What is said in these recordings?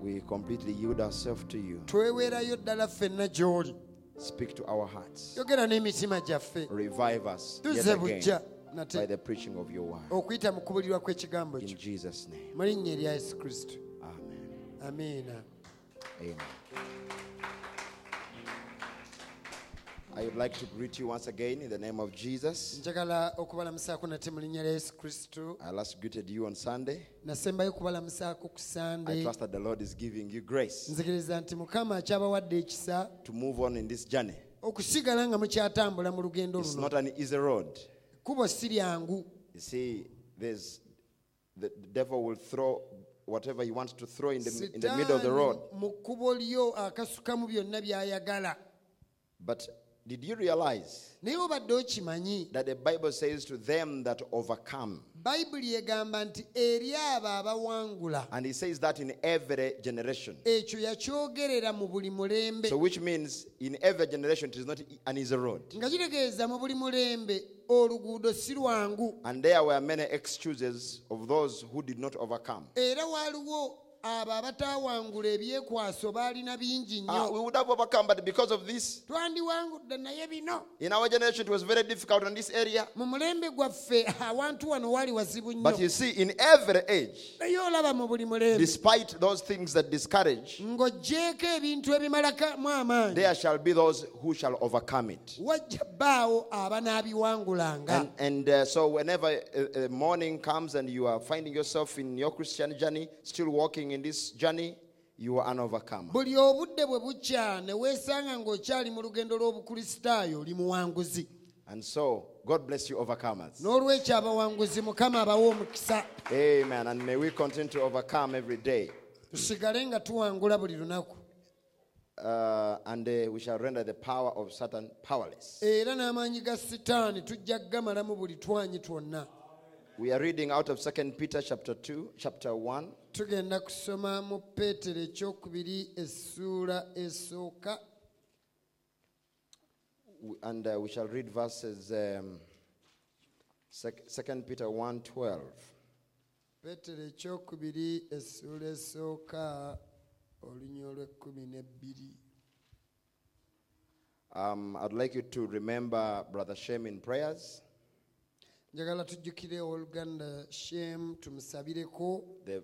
We completely yield ourselves to you. tweweerayo ddala ffenna gy'oli Speak to our hearts. yogera n'emitima gyaffe Revive us yet again by the preaching of your word. okuyita mu kubulirwa kw'ekigambo In kyo Jesus' name. mu linnya erya yesu kristo Amen. Amen. I would like to greet you once again in the name of Jesus. njagala okubalamusaako nate mu linnya lya yesu kristo I last greeted you on Sunday. nasembayo kubalamusaako ku I sande trust that the Lord is giving you grace nzikiriza nti mukama akyabawadde ekisa to move on in this journey. okusigala nga mukyatambula mu lugendo It's luno not an easy road. kkubo si lyangu You see, there's the, the devil will throw whatever he wants to throw in the, in the middle of the road. Sitaani mu kkubo lyo akasukamu byonna by'ayagala But did you realize naye obadde okimanyi that the Bible says to them that overcome, bayibuli egamba nti eri abo abawangula and he says that in every generation. ekyo yakyogerera mu buli mulembe So, which means in every generation it is not an easy road. nga kitegeeza mu buli mulembe oluguudo si lwangu And there were many excuses of those who did not overcome. era waliwo abo abataawangula ebyekwaso baalina bingi Ah, nnyo. we would have overcome, but because of this, twandiwangudde naye bino. in our generation it was very difficult in this area. mu mulembe gwaffe awantu wano waali wazibu nnyo. But you see, in every age, naye olaba mu buli mulembe. despite those things that discourage, ng'oggyeko ebintu ebimalakamu amaanyi. there shall be those who shall overcome it. wajja bbaawo abanaabiwangulanga And, and uh, so, whenever uh, uh, morning comes and you are finding yourself in your Christian journey, still walking in this journey, you are an overcomer. buli obudde bwe bukya ne weesanga ng'okyali mu lugendo lw'obukristaayo oli muwanguzi And so, God bless you, overcomers. n'olwekyo abawanguzi mukama omukisa Amen. And may we continue to overcome every day. tusigale nga tuwangula buli lunaku Uh, and uh, we shall render the power of Satan powerless. era n'amaanyi ga sitaani tujja kugamalamu buli twanyi twonna We are reading out of 2 Peter chapter 2, chapter 1, tugenda kusoma mu peetero ekyokubiri essuula esooka and uh, we shall read verses um, 2 Peter 1 12. peetero ekyokubiri essuula esooka olunya olw'ekkumi n'ebbiri Um, I'd like you to remember Brother Shem in prayers. The,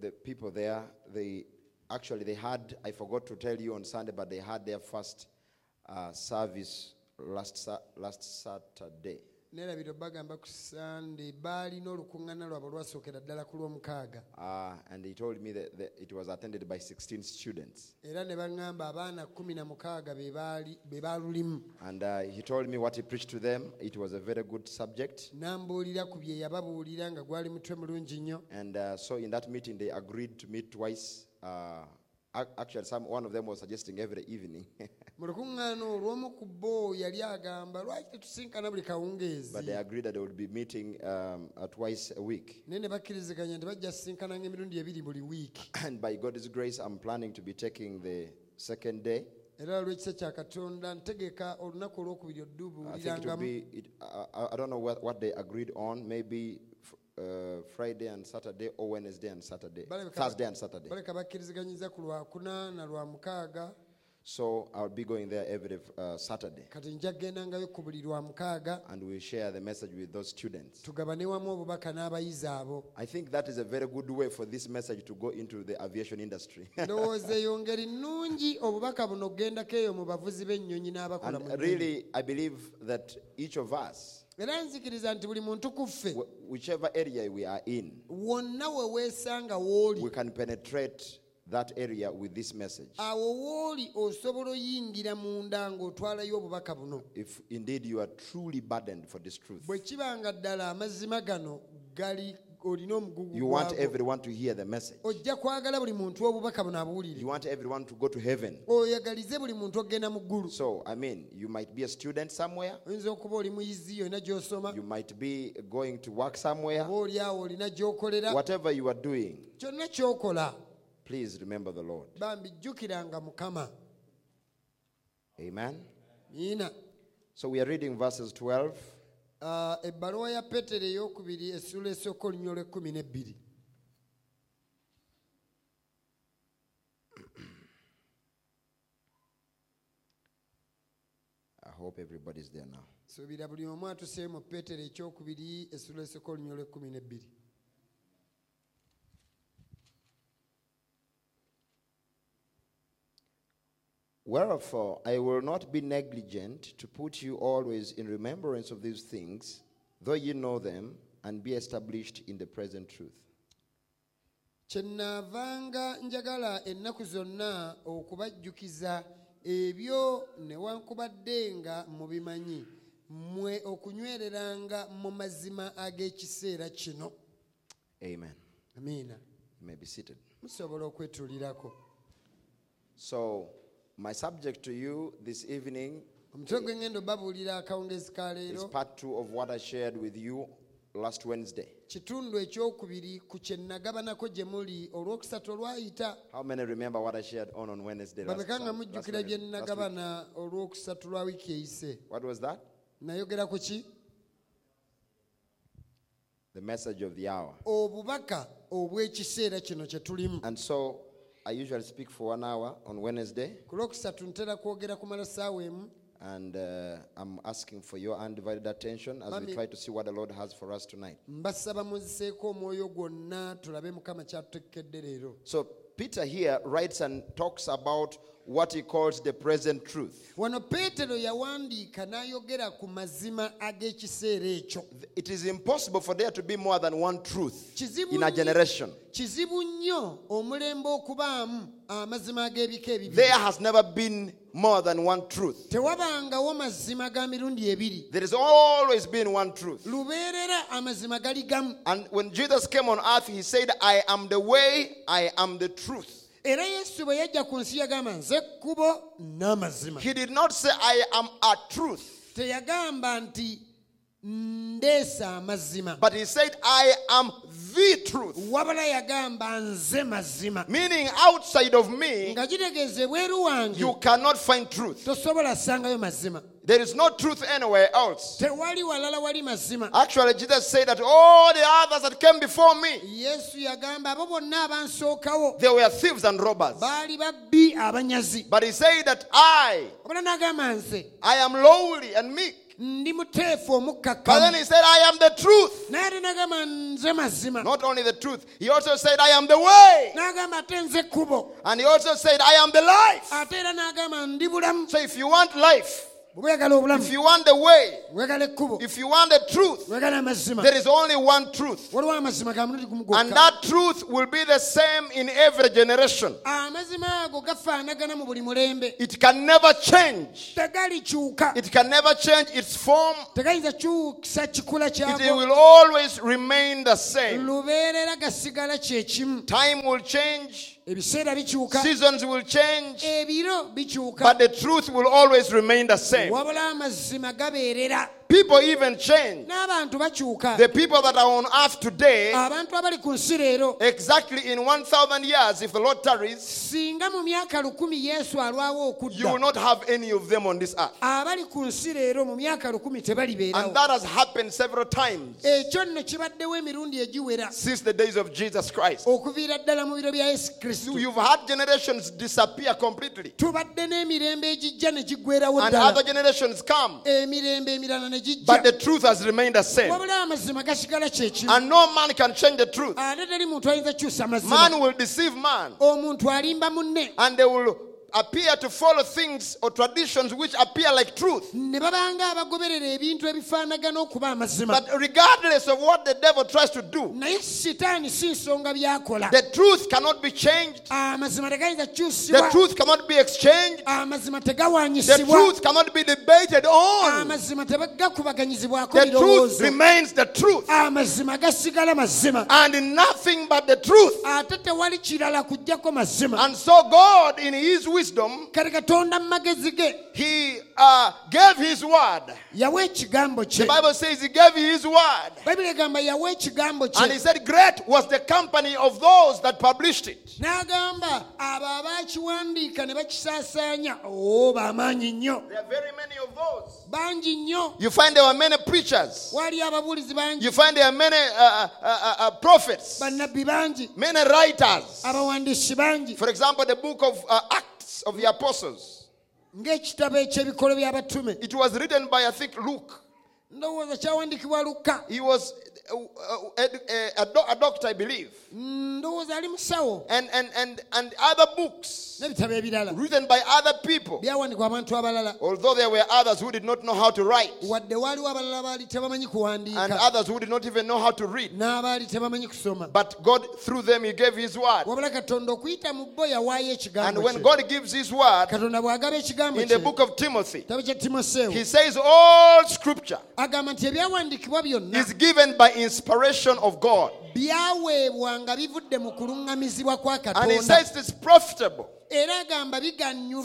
the, people there, they actually they had, I forgot to tell you on Sunday, but they had their first uh, service last, last Saturday. Neerabira bagamba ku sande baalina olukuŋŋaana lwabwe lwasookera ddala ku lw'omukaaga Uh, and he told me that, that it was attended by 16 students. era ne baŋŋamba abaana kumi na mukaaga be baali- be baalulimu And uh, he told me what he preached to them. It was a very good subject. n'ambuulira ku bye yababuulira nga gwali mutwe mulungi nnyo And uh, so in that meeting, they agreed to meet twice. Uh, actually, some, one of them was suggesting every evening. mu lukuŋŋaana olw'omu ku bo yali agamba lwaki tetusinkana buli kawungeezi but they agreed that they would be meeting um, uh, twice a week. naye ne bakkiriziganya nti bajja kusinkananga emirundi ebiri buli wiiki And by God's grace, I'm planning to be taking the second day. era olw'ekisa kya katonda ntegeka olunaku olwokubiri I think it will be, it, I, I- I don't know what, what they agreed on, maybe uh, Friday and Saturday or Wednesday and Saturday, Thursday and Saturday. baleka bakkiriziganyiza ku lwakuna lwa mukaaga So I'll be going there every uh, Saturday kati nja kugendangayo ku buli lwa mukaaga and we'll share the message with those students. tugabane wamu obubaka n'abayizi abo I think that is a very good way for this message to go into the aviation industry. ndowooza eyo ngeri nnungi obubaka buno kugendako eyo mu bavuzi b'ennyonyi n'abakola mu and really, I believe that each of us, era nzikiriza nti buli muntu ku ffe wh- whichever area we are in, wonna we weesanga w'oli we can penetrate that area with this message. awo w'oli osobola oyingira munda ng'otwalayo obubaka buno If indeed you are truly burdened for this truth, bwe kiba nga ddala amazima gano gali you want everyone to hear the message. ojja kwagala buli muntu obubaka buno abuwulire You want everyone to go to heaven. oyagalize buli muntu okgenda mu ggulu So, I mean, you might be a student somewhere, oyinza okuba oli muyizi olina gy'osoma you might be going to work somewhere. oba oli awo olina gy'okolera Whatever you are doing, please remember the Lord. Amen. So, we are reading verses 12 Ah, Uh, ebbaluwa ya peetero eyokubiri essula esooka olunya olw'ekkumi n'ebbiri. Hope everybody's there now. Suubira buli omu atuseemu peetero ekyokubiri essula esooka olunya olw'ekkumi n'ebbiri. Wherefore, I will not be negligent to put you always in remembrance of these things, though you know them, and be established in the present truth. kyenaavanga njagala ennaku zonna okubajjukiza ebyo newankubadde nga mubimanyi mmwe okunywereranga mu mazima ag'ekiseera kino Amen. amiina You may be seated. musobola okwetuulirako So, my subject to you this evening omutwe gw'engendo babuulira akawungezi ka is leero part two of what I shared with you last Wednesday. kitundu ekyokubiri ku kye nagabanako gye muli olwokusatu olwayita How many remember what I shared on on Wednesday? Last, babeka nga last mujjukira bye Wednesday- last week? nagabana olwokusatu lwa wiiki eyise What was that? nayogera ku ki The message of the hour. obubaka obw'ekiseera kino kye tulimu And so I usually speak for one hour on Wednesday, ku lwokusatu ntera kwogera kumala saawa emu. And uh, I'm asking for your undivided attention as Mami- we try to see what the Lord has for us tonight. mbasaba muziseeko omwoyo gwonna tulabe mukama kyatutekedde leero. So Peter here writes and talks about what he calls the present truth. wano peetero yawandiika n'ayogera ku mazima ag'ekiseera ekyo It is impossible for there to be more than one truth in a generation. kizibu nnyo omulembe okubaamu amazima ag'ebika ebibiri There has never been more than one truth. tewabangawo mazima ga mirundi ebiri There has always been one truth. lubeerera amazima gali gamu And when Jesus came on earth, he said, I am the way, I am the truth. Era yesu bwe yajja ku nsi yagamba nze kkubo n'amazima. He did not say, I am a truth, teyagamba nti ndeesa amazima. But he said, I am the truth. wabula yagamba nze mazima. Meaning, outside of me, nga kitegeeza ebweru wange you cannot find truth. Tosobola sangayo mazima There is no truth anywhere else. tewali walala wali mazima Actually, Jesus said that all the others that came before me, yesu yagamba abo bonna abansookawo they were thieves and robbers. baali babbi abanyazi But he said that I, wabula n'agamba nze I am lowly and meek. ndi muteefu But then he said, I am the truth. ate n'agamba nze mazima Not only the truth, he also said, I am the way. n'agamba ate nze kkubo And he also said, I am the life. ate era n'agamba ndi bulamu So if you want life, bwe bwegala obulamu if you want the way, if you want the truth, there is only one truth. waliwo amazima ga mulundi gumu And that truth will be the same in every generation. amazima ago gafaanagana mu buli mulembe It can never change. It can never change its form. tegayinza kyusa kikula It will always remain the same. lubeerera gasigala kyekimu Time will change, ebiseera bikyuka. Seasons will change, ebiro bikyuka. but the truth will always remain the same. wabula amazima gabeerera People even change. The people that are on earth today, abantu abali ku nsi leero. exactly in 1,000 years, if the Lord tarries, singa mu myaka lukumi yesu alwawo you will not have any of them on this earth. abali ku nsi leero mu myaka lukumi And that has happened several times ekyo nno kibaddewo emirundi egiwera. since the days of Jesus Christ. okuviira ddala mu biro bya yesu kristo. You've had generations disappear completely, tubadde n'emirembe egijja ne giggweerawo and other generations come, emirembe emirala ne but the truth has remained the same. wabula amazima gasigala kyekimu And no man can change the truth. ate teri muntu ayinza kyusa Man will deceive man, omuntu alimba munne and they will appear to follow things or traditions which appear like truth. ne babanga abagoberera ebintu ebifaanagana okuba amazima. But regardless of what the devil tries to do, naye sitaani si nsonga byakola. the truth cannot be changed, the truth cannot be exchanged, the truth cannot be debated on. The truth remains the truth, amazima gasigala mazima. And nothing but the truth. ate tewali kirala kujjako mazima. And so, God, in His wisdom, kale katonda mu magezi ge He uh, gave His word. The Bible says He gave His word. bayibuli egamba yawa ekigambo And He said, Great was the company of those that published it. n'agamba abo abaakiwandiika ne bakisaasaanya o bamaanyi nnyo There are very many of those. bangi nnyo You find there were many preachers. waliyo ababuulizi bangi You find there are many uh, uh, uh, uh, prophets, bannabbi bangi many writers. abawandiisi bangi For example, the book of uh, Acts of the Apostles. ng'ekitabo eky'ebikolo by'abatume It was written by, I think, Luke. ndowooza kyawandiikibwa lukka He was a, a, doctor, I believe. Ndowooza ali musawo. And, and, and, and other books written by other people. byawandikwa abantu abalala. Although there were others who did not know how to write, wadde waaliwo abalala baali tebamanyi and others who did not even know how to read. n'abaali tebamanyi kusoma. But God, through them, He gave His word. wabula katonda okuyita mu bo yawaayo And when God gives His word in the book of Timothy, kitabo kya timoseewo. He says all scripture agamba nti ebyawandiikibwa byonna is given by inspiration of God. byaweebwa nga bivudde mu kuluŋŋamizibwa kwa And He says it is profitable era agamba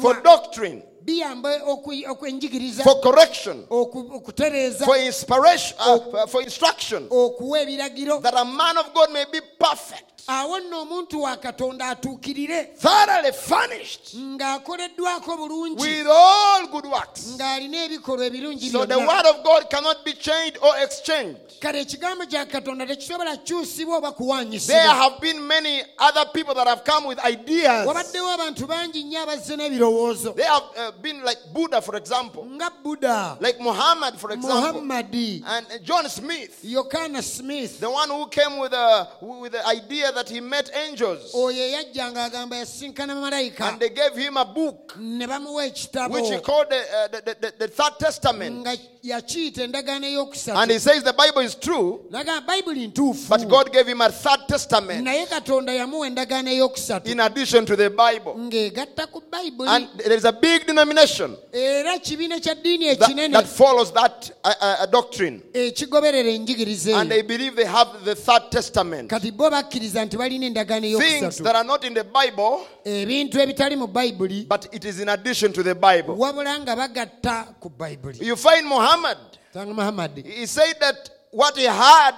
for doctrine, biyamba okwenjigiriza for correction, oku- okutereeza for inspiration, uh, for instruction, okuwa ebiragiro. That a man of God may be perfect, awo nno omuntu wa katonda atuukirire thoroughly furnished ng'akoleddwako bulungi with all good works. ng'alina ebikolwa ebirungi So the word of God cannot be changed or exchanged. kale ekigambo kya katonda tekisobola kukyusibwa oba There kuwanyisibwa have been many other people that have come with ideas. wabaddewo abantu bangi nnyo abazze n'ebirowoozo. They have uh, been like Buddha, for example, nga buda like Muhammad, for example, muhammadi and uh, John Smith, yokana smith. The one who came with, a, with the idea that he met angels. oyo eyajja ng'agamba yasinkana malayika And they gave him a book. Ne bamuwa ekitabo. Which he called the, uh, the, the, the Third Testament. nga yakiyita endagaano And eyokusatu he says the Bible is true, nagamba bayibuli ntuufu. but God gave him a Third Testament. Naye katonda yamuwa endagaano eyokusatu. In addition to the Bible. Ng'egatta ku bayibuli And there is a big denomination era kibiina kya ddiini that, ekinene that follows that uh, uh, doctrine. ekigoberera enjigiriza And eyo they believe they have the Third Testament. kati bo bakkiriza nti balina endagaano Things eyokusatu that are not in the Bible, ebintu ebitali mu bayibuli but it is in addition to the Bible. wabula nga bagatta ku bayibuli You find Muhammad, tanga muhammadi he said that what he had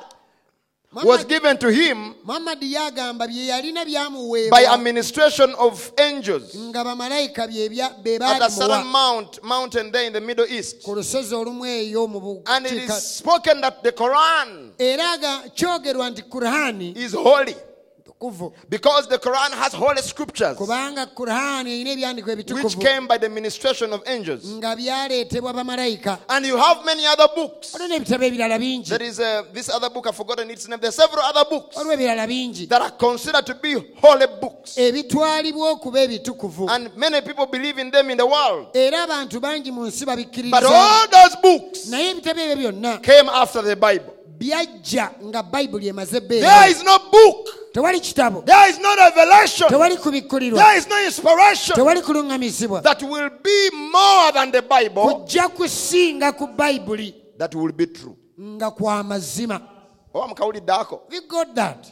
was given to him muhammadi yagamba bye yalina by administration of angels. Nga bamalayika bye bya- be at a certain mount, mountain there in the Middle East. ku lusozi olumu eyo mu And it bukiika spoken that the Quran era ga- kyogerwa nti kurani is holy because the Quran has holy scriptures kubanga kurani erina ebyandiko which came by the ministration of angels. nga byaleetebwa bamalayika And you have many other books. waliwo n'ebitabo ebirala bingi There is uh, this other book, I've forgotten its name. There are several other books waliwo ebirala bingi that are considered to be holy books. ebitwalibwa okuba ebitukuvu And many people believe in them in the world. era abantu bangi mu nsi But all those books naye ebitabo ebyo byonna came after the Bible. Byajja nga bayibuli emaze book. tewali kitabo. There is no revelation. tewali kubikkulirwa There is no inspiration tewali kuluŋŋamizibwa. that will be more than the Bible kujja kusinga ku bayibuli that will be true. nga kwa mazima. Oba mukawulidde ako? We got that.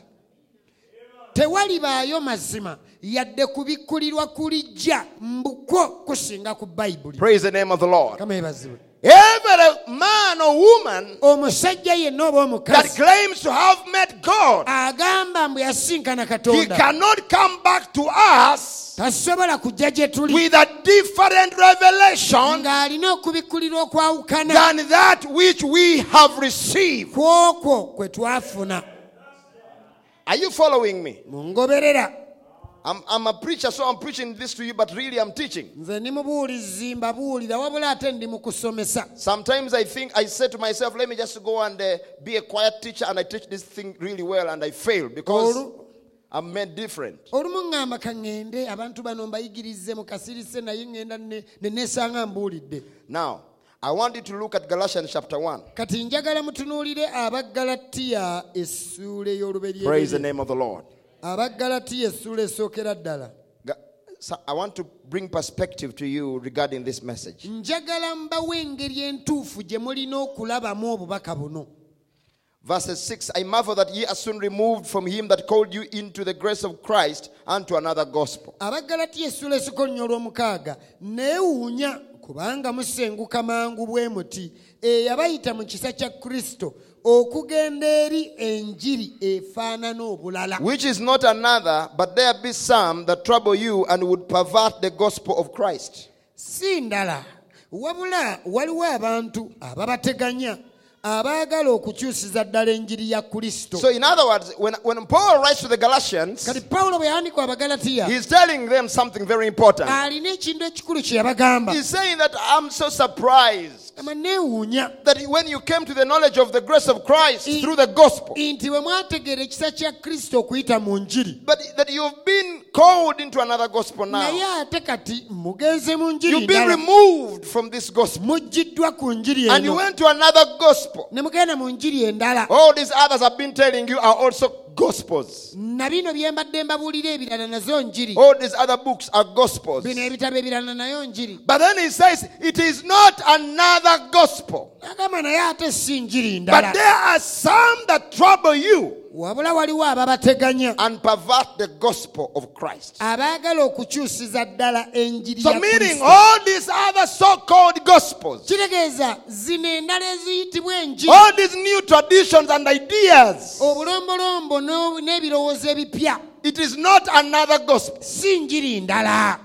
Tewalibaayo mazima. Yadde kubikkulirwa kulijja. Mbukwo kusinga ku bayibuli praise the name of the lord. Kama ebazibwe every man or woman omusajja yenna oba that claims to have met god agamba mbu yasinkana he cannot come back to us tasobola kujja gye tuli. with a different revelation ng'alina okubikkulirwa okwawukana. than that which we have received. Ku kwe twafuna. Are you following me? Mungoberera I'm, I'm a preacher so i'm preaching this to you but really i'm teaching nze ndi mubuulizi mbabuulira wabula ate ndi mu kusomesa Sometimes I think I say to myself, let me just go and uh, be a quiet teacher and I teach this thing really well and I fail because I'm made different. olumu ŋŋamba ka abantu bano mbayigirize mu naye ŋŋenda ne ne mbuulidde Now, I want you to look at Galatians chapter 1. kati njagala mutunuulire abaggalatiya essuula Praise the name of the Lord. Abaggalatiya essuula esookera ddala So I want to bring perspective to you regarding this message. njagala mbawo engeri entuufu gye mulina okulabamu obubaka buno Verses 6 I marvel that ye are soon removed from him that called you into the grace of Christ unto another gospel. abaggalatiya essuula esikonya olw'omukaaga neewuunya kubanga musenguka mangu bwe muti eyabayita mu kisa kya kristo okugenda eri enjiri efaanana obulala Which is not another, but there be some that trouble you and would pervert the gospel of Christ. si ndala wabula waliwo abantu ababateganya abaagala okukyusiza ddala enjiri ya kristo So, in other words, when, when Paul writes to the Galatians, kati pawulo bwe abagalatiya he's telling them something very important. alina ekintu ekikulu kye yabagamba He's saying that I'm so surprised that when you came to the knowledge of the grace of Christ I- through the gospel, nti bwe mwategeera ekisa kristo okuyita mu but that you've been called into another gospel now. ate kati mugenze mu njiri You've been removed from this gospel. Muggiddwa ku njiri and you went to another gospel. ne mugenda mu njiri endala. All these others have been telling you are also gospels. na bino bye mbadde mbabuulira ebirala nazo njiri All these other books are gospels. bino ebitabo ebirala nayo njiri But then he says it is not another gospel. agamba naye ate si njiri But ndala there are some that trouble you wabula waliwo ababateganya. And pervert the gospel of Christ. abaagala okukyusiza ddala enjiri So, meaning all these other so called gospels, kitegeeza zino endala eziyitibwa enjiri. All these new traditions and ideas, obulombolombo n'o- n'ebirowoozo ebipya. It is not another gospel. si njiri ndala.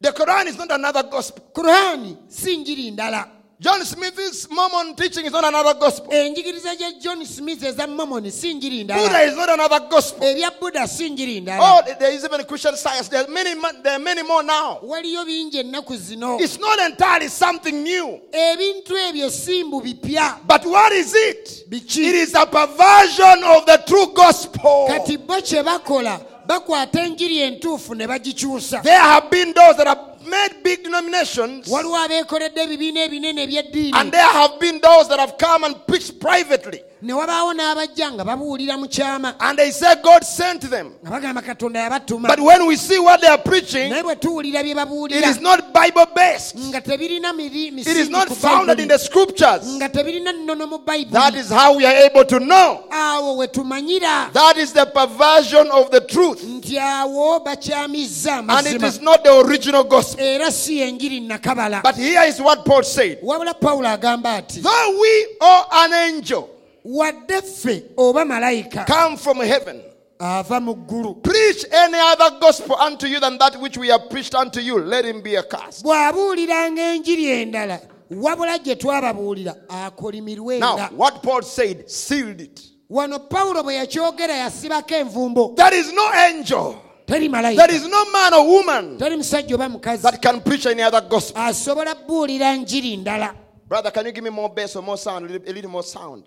The Quran is not another gospel. kurani si njiri ndala John Smith's Mormon teaching is not another gospel. enjigiriza gya john smith eza mamoni si njiri Buddha ndala is not another gospel. ebya buddha si njiri Oh, there is even Christian science. There are many, mo- there are many more now. waliyo bingi ennaku zino It's not entirely something new. ebintu ebyo simbu bipya But what is it? Biki. It is a perversion of the true gospel. kati bo kye bakola bakwata enjiri entuufu ne bagikyusa There have been those that have made big denominations, waliwo abeekoledde ebibiina ebinene and there have been those that have come and preached privately. Ne wabaawo n'abajja nga babuulira mu kyama And they said God sent them. nga bagamba katonda yabatuma But when we see what they are preaching, naye bwe tuwulira bye babuulira is not Bible based. nga tebirina It is not founded in the scriptures. nga tebirina nnono mu bayibuli is how we are able to know. awo we tumanyira That is the perversion of the truth. nti awo bakyamizza And it is not the original gospel. era si yenjiri nakabala But here is what Paul said. wabula pawulo agamba ati Though we or an angel wadde ffe oba malayika come from heaven, ava mu ggulu. Preach any other gospel unto you than that which we have preached unto you, let him be accursed. bw'abuuliranga enjiri endala wabula gye twababuulira akolimirwe Now, what Paul said sealed it. wano pawulo bwe yakyogera yasibako envumbo. There is no angel, teri there is no man or woman teri musajja oba mukazi. that can preach any other gospel. asobola buulira njiri ndala. Brother, can you give me more bass or more sound, a little, a little more sound?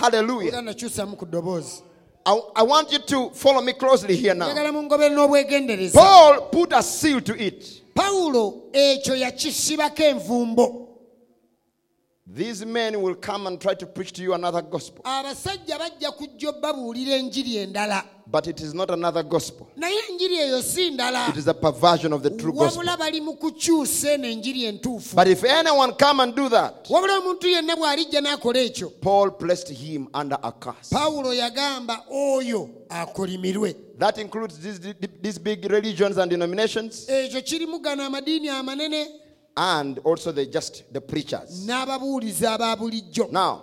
Hallelujah. era nakyusamu ku ddoboozi I, I want you to follow me closely here now. njagala mungobere n'obwegendereza Paul put a seal to it. pawulo ekyo yakisibako envumbo These men will come and try to preach to you another gospel, abasajja bajja kujja obbabuulira enjiri endala. But it is not another gospel. naye enjiri eyo si ndala. It is a perversion of the true gospel. wabula bali mu kukyusa eno enjiri entuufu. But if anyone come and do that, wabula omuntu yenna bw'alijja n'akola ekyo. Paul placed him under a curse. pawulo yagamba oyo akolimirwe. That includes these, these big religions and denominations, ekyo kirimu gano amadiini amanene and also the just the preachers. n'ababuulizi aba bulijjo Now,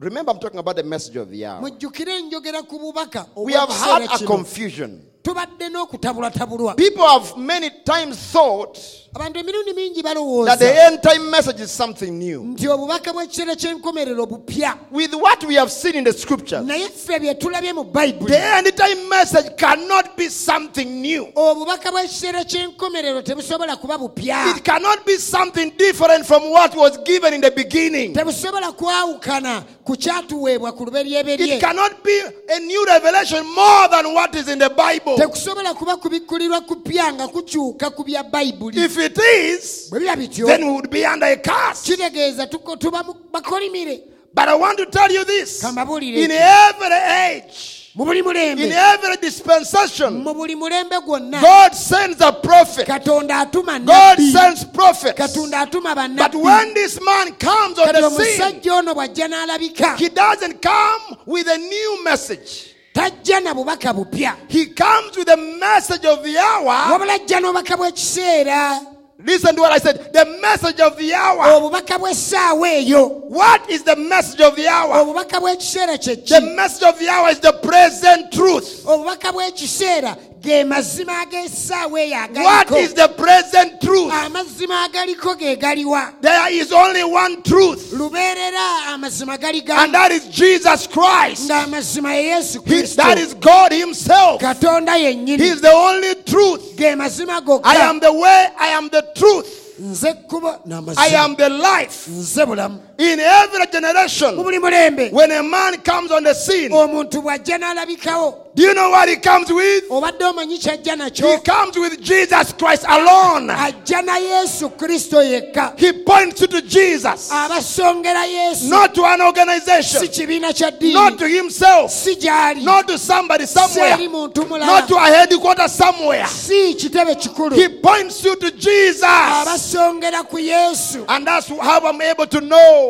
remember, I'm talking about the message of the hour. mujjukire njogera ku bubaka We have had a confusion. Tubadde n'okutabulatabulwa People have many times thought abantu emirundi mingi that balowooza the end time message is something new. nti obubaka bw'ekiseera ky'enkomerero bupya With what we have seen in the scriptures, naye ffe bye tulabye mu bayibuli the end time message cannot be something new. obubaka bw'ekiseera ky'enkomerero tebusobola kuba bupya It cannot be something different from what was given in the beginning. tebusobola kwawukana ku kyatuweebwa ku It cannot be a new revelation more than what is in the Bible. Tekusobola kuba kubikkulirwa kupya nga kukyuka ku bya bayibuli If it is, bwe biba bityo then we would be under a curse. kitegeeza tuko- tuba mu- bakolimire. But I want to tell you this. In every age, mu buli in mulembe every dispensation, mu buli mulembe gwonna. God sends a prophet. katonda atuma God sends prophets. katonda atuma But bannabbi when this man comes on kati the scene, omusajja ono bw'ajja n'alabika. he doesn't come with a new message. Tajja na bubaka bupya. He comes with the message of the hour. Wabula ajja n'obubaka bw'ekiseera Listen to what I said. The message of the hour. obubaka bw'essaawa eyo What is the message of the hour? obubaka bw'ekiseera kye The message of the hour is the present truth. obubaka bw'ekiseera ge mazima ag'essaawa eyo agaliko is the present truth? amazima agaliko ge galiwa There is only one truth, lubeerera amazima gali and that is Jesus Christ. ng'amazima ye yesu He- kristo that is God Himself. katonda He is the only truth. ge mazima I am the way, I am the truth, I am the life. In every generation, when a man comes on the scene, omuntu bw'ajja n'alabikawo do you know what he comes with? obadde omanyi kyajja He comes with Jesus Christ alone. ajja na yesu kristo yekka. He points you to Jesus, not to an organization, not to himself, not to somebody somewhere, not to a headquarters somewhere. si kitebe kikulu. He points you to Jesus. abasongera ku yesu. And that's how I'm able to know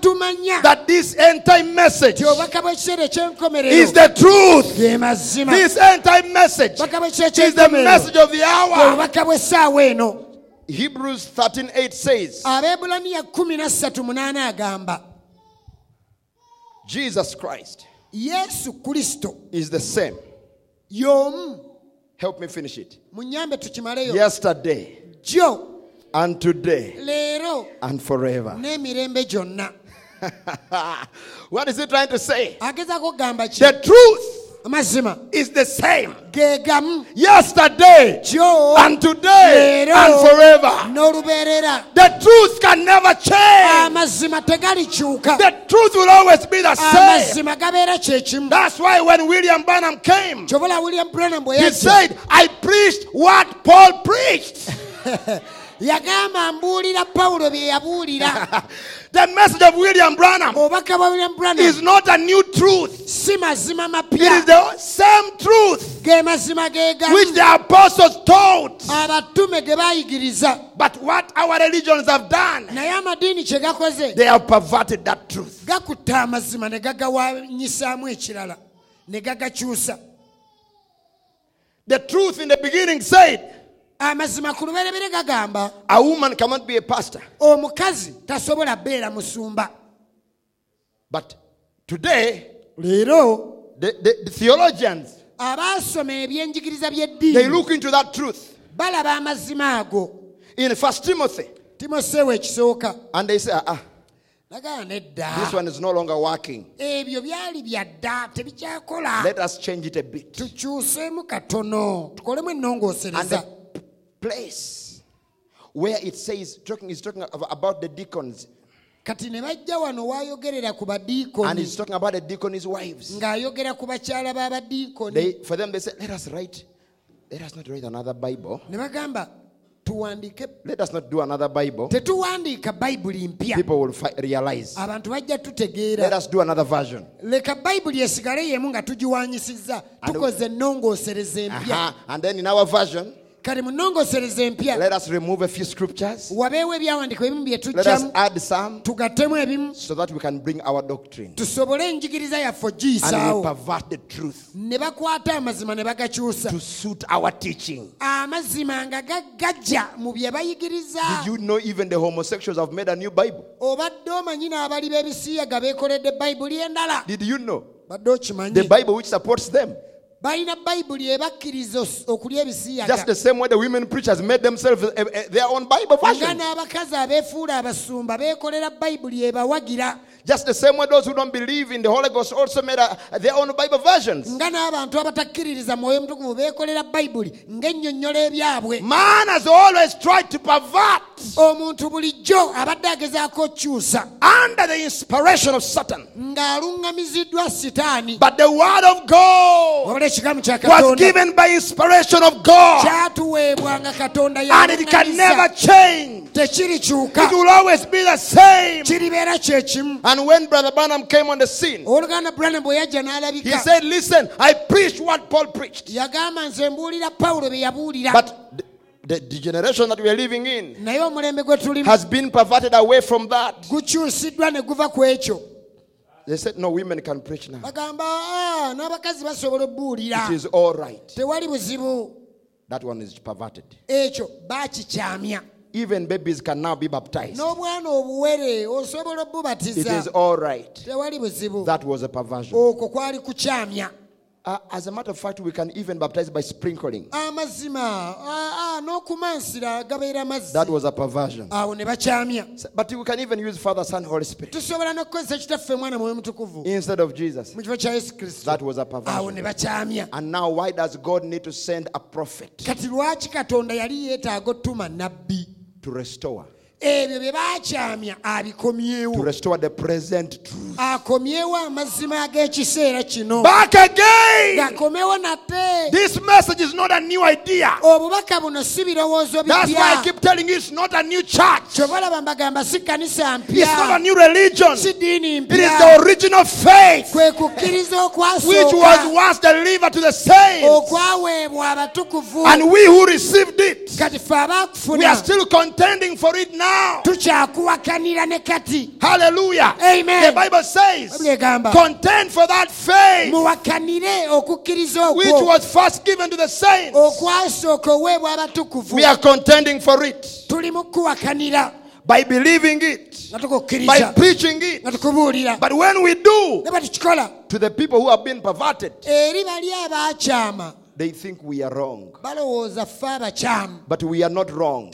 tumanya that this end time message ti obubaka bw'ekiseera is the truth. This end time message is the message of the hour. obubaka bw'essaawa eno Hebrews 13 8 says, abeebulaniya 13 munaana agamba Jesus Christ yesu kristo is the same. y'omu Help me finish it. Yesterday jjo and today and forever. what is he trying to say? agezaako okugamba ki The truth amazima is the same. Yesterday and today and forever. The truth can never change. amazima The truth will always be the same. amazima gabeera kyekimu That's why when William Branham came, he said, I preached what Paul preached. yagamba mbuulira pawulo bye yabuulira the message of William Branham obubaka bwa william is not a new truth. It is the same truth ge mazima ge which the apostles taught. abatume ge baayigiriza But what our religions have done, naye amadiini kye gakoze they have perverted that truth. gakutta amazima ne gagawanyisaamu ekirala ne gagakyusa The truth in the beginning said, amazima ku luberebere gagamba a woman cannot be a pastor. omukazi tasobola beera musumba. But today, leero the, the, the theologians, abaasoma ebyenjigiriza they by'eddiini look into that truth. balaba amazima ago. In First Timothy, timoseewo ekisooka. and they say, ah, nagamba nedda. this one is no longer working. ebyo byali byadda tebikyakola. Let us change it a bit. tukyuseemu katono tukolemu ennongoosereza place where it says, talking, is talking about the deacons, kati ne bajja wano waayogerera ku and badiikoni talking about the deacon's wives. ng'ayogera ku bakyala b'abadiikoni for them, they say, let us write, let us not write another Bible. ne bagamba tuwandiike Let us not do another Bible. tetuwandiika bayibuli mpya People will realize. abantu bajja Let tutegeera us do another version. leka bayibuli esigale yemu nga tugiwanyisizza tukoze ennongoosereza empya. And then in our version, kale mu empya let us remove a few scriptures. wabeewo ebyawandiikwa ebimu bye Let us add some tugattemu ebimu so that we can bring our doctrine. tusobole enjigiriza yaffe And ogiyisaawo pervert the truth ne bakwata amazima ne bagakyusa to suit our teaching. amazima nga gaggajja mu bye bayigiriza Did you know even the homosexuals have made a new Bible? obadde omanyi n'abali b'ebisiyaga beekoledde bayibuli endala Did you know? The Bible which supports them. Balina bayibuli ebakkiriza okulya ebisiyaga Just the same way the women preachers made themselves eh, eh, their own Bible nga version. n'abakazi abeefuula abasumba beekolera bayibuli ebawagira Just the same way those who don't believe in the Holy Ghost also made uh, their own Bible versions. nga n'abantu abatakkiririza mwoyo mutukuvu beekolera bayibuli ng'ennyonnyola ebyabwe Man has always tried to pervert omuntu bulijjo abadde agezaako okukyusa under the inspiration of Satan. ng'aluŋŋamiziddwa sitaani But the word of God wabula ekigambo kya was given by inspiration of God. katonda And it can never change. It will always be the same. kiribeera kyekimu And when Brother Branham came on the scene, oluganda branham bwe yajja he said, Listen, I preached what Paul preached. yagamba nze mbuulira pawulo bye yabuulira But the, the, the generation that we are living in naye omulembe gwe tulimu has been perverted away from that. gukyusiddwa ne guva ku ekyo They said, No, women can preach now. "Ah, n'abakazi basobola obbuulira It is all right. That one is perverted. Even babies can now be baptized. n'obwana obuwere osobola It is all right. That was a perversion. okwo kwali kukyamya Uh, as a matter of fact, we can even baptize by sprinkling. ah, ah, n'okumansira gabeera mazzi That was a perversion. awo ne bakyamya So- But we can even use Father, Son, Holy Spirit tusobola n'okukozesa kitaffe mwana mwoyo mutukuvu instead of Jesus. mu kifo kya yesu kristo That was a perversion. And now, why does God need to send a prophet to restore? Ebyo bye baakyamya To abikomyewo restore the present truth. akomyewo amazima ag'ekiseera kino Back again! gakomewo nate This message is not a new idea. obubaka buno si birowoozo That's why I keep telling you it's not a new church. kyobalaba mbagamba si kanisa It's not a new religion. diini It is the original faith kukkiriza which was once delivered to the saints. abatukuvu And we who received it, kati ffe we are abaakufuna still contending for it now. tukyakuwakanira ne kati Hallelujah. Amen. The Bible says, contend for that faith muwakanire okukkiriza which was first given to the saints. okwasooka oweebwa abatukuvu We are contending for it tuli mu kuwakanira by believing it, by preaching it. But when we do, to the people who have been perverted, eri bali abaakyama they think we are wrong. balowooza ffe abakyamu But we are not wrong.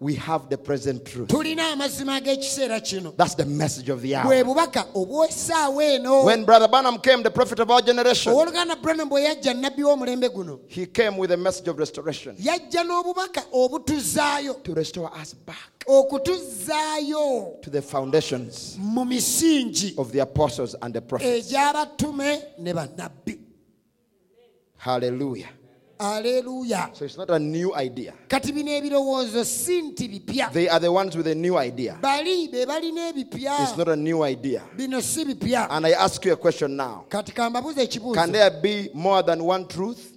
We have the present truth. tulina amazima ag'ekiseera That's the message of the hour. bubaka obw'essaawa eno When Brother Branham came, the prophet of our generation, owooluganda branham bwe yajja nabbi w'omulembe guno he came with a message of restoration yajja n'obubaka obutuzaayo to restore us back to the foundations of the apostles and the prophets. Bannabbi Hallelujah. So it's not a new idea. kati bino ebirowoozo si nti bipya They are the ones with a new idea. bali be balina ebipya It's not a new idea. bino si bipya And I ask you a question now. kati Can there be more than one truth?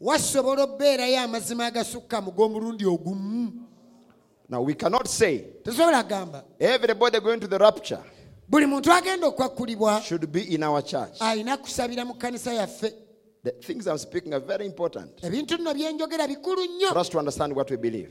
wasobola obbeerayo amazima agasukka mu g'omulundi ogumu Now we cannot say tesobola kugamba everybody going to the rapture buli muntu agenda okwakkulibwa should be in our church. alina kusabira mu kkanisa yaffe The things I'm speaking are very important. Ebintu nno byenjogera bikulu nnyo. For us to understand what we believe.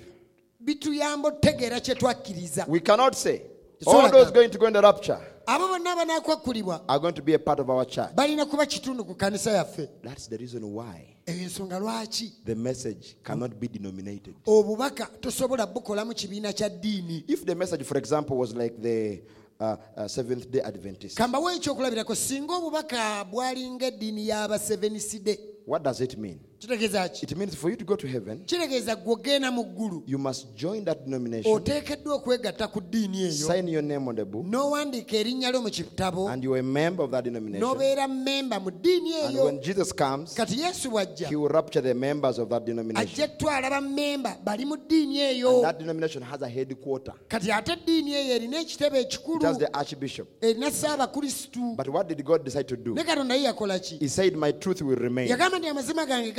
bituyamba okutegeera kye twakkiriza. We cannot say all those going to go in the rapture abo bonna abanakwakkulibwa are going to be a part of our church. balina kuba kitundu ku kkanisa yaffe. That's the reason why eyo ensonga lwaki? the message cannot be denominated. obubaka tosobola bukolamu kibiina kya ddiini. If the message, for example, was like the uh, uh, Seventh day Adventist, kambawo ekyokulabirako singa obubaka bwalinga eddiini y'abaseveniside what does it mean? It means for you to go to heaven, kitegeeza gwe ogenda mu ggulu you must join that denomination, oteekeddwa okwegatta ku ddiini eyo sign your name on the book, n'owandiika erinnya lyo mu kitabo and you're a member of that denomination. n'obeera memba mu ddiini And when Jesus comes, kati yesu bw'ajja he will rapture the members of that denomination. ajja etwala bammemba bali mu ddiini And eyo that denomination has a headquarter. kati ate eddiini eyo erina ekitebe It ekikulu has the archbishop. erina But what did God decide to do? ne katonda ye yakola ki He said, My truth will remain. yagamba nti amazima gange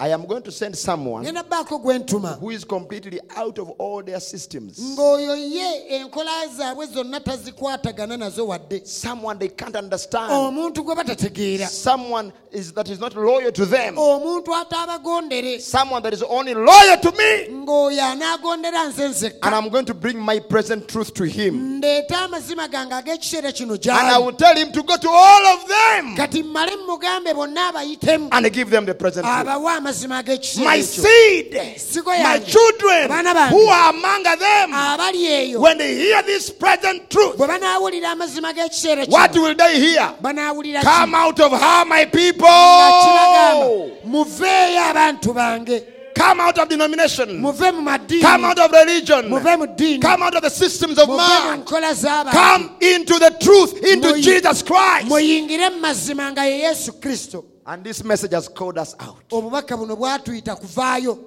I am going to send someone ngenda bbaako gwe ntuma who is completely out of all their systems. ng'oyo ye enkola zaabwe zonna tazikwatagana nazo wadde Someone they can't understand. omuntu gwe batategeera Someone is, that is not loyal to them. omuntu ataabagondere Someone that is only loyal to me. ng'oyo anaagondera nze And I'm going to bring my present truth to him. ndeeta amazima gange ag'ekiseera kino And I gyali will tell him to go to all of them kati mmale mugambe bonna abayitemu and give them the amazima My seed, my children who are among them, when they hear this present truth, bwe banaawulira amazima what will they hear? Come out of her, my people. muveeyo abantu bange. Come out of denomination. muve mu madiini Come out of religion. muve mu ddiini Come out of the systems of man. Come into the truth, into Jesus Christ. Muyingire mu mazima nga ye yesu kristo And this message has called us out. obubaka buno bwatuyita kuvaayo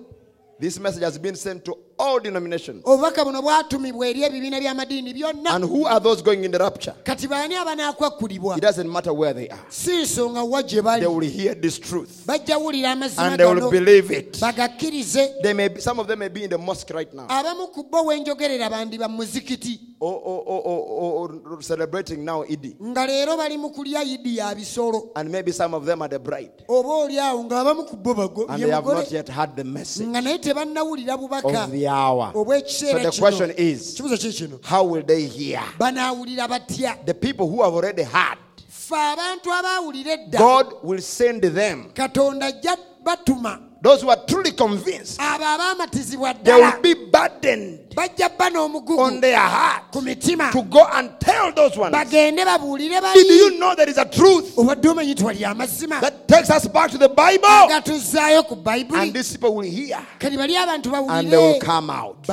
This message has been sent to all denominations. obubaka buno bwatumibwa eri ebibiina by'amadiini byonna And who are those going in the rapture? kati baani abanaakwakulibwa It doesn't matter where they are. si nsonga wa gye They bali will hear this truth bajja wulira amazima and they will gano believe it. bagakkirize They may be, some of them may be in the mosque right now abamu ku bo wenjogerera bandi ba muzikiti or, or, or, or, or, or celebrating now Idi. nga leero bali mu kulya yidi ya bisolo And maybe some of them are the bride. oba oli awo ng'abamu ku bo bago And ye they have not yet heard the message nga naye tebannawulira bubaka of the hour. So the question is kibuzo ki kino how will they hear? The people who have already heard, ffe abantu abaawulira edda God will send them. Katonda ajja batuma Those who are truly convinced, they will be burdened on their heart to go and tell those ones. Did you know there is a truth obadde omanyi nti wali amazima that takes us back to the Bible? And these people will hear kati bali abantu and they will come out.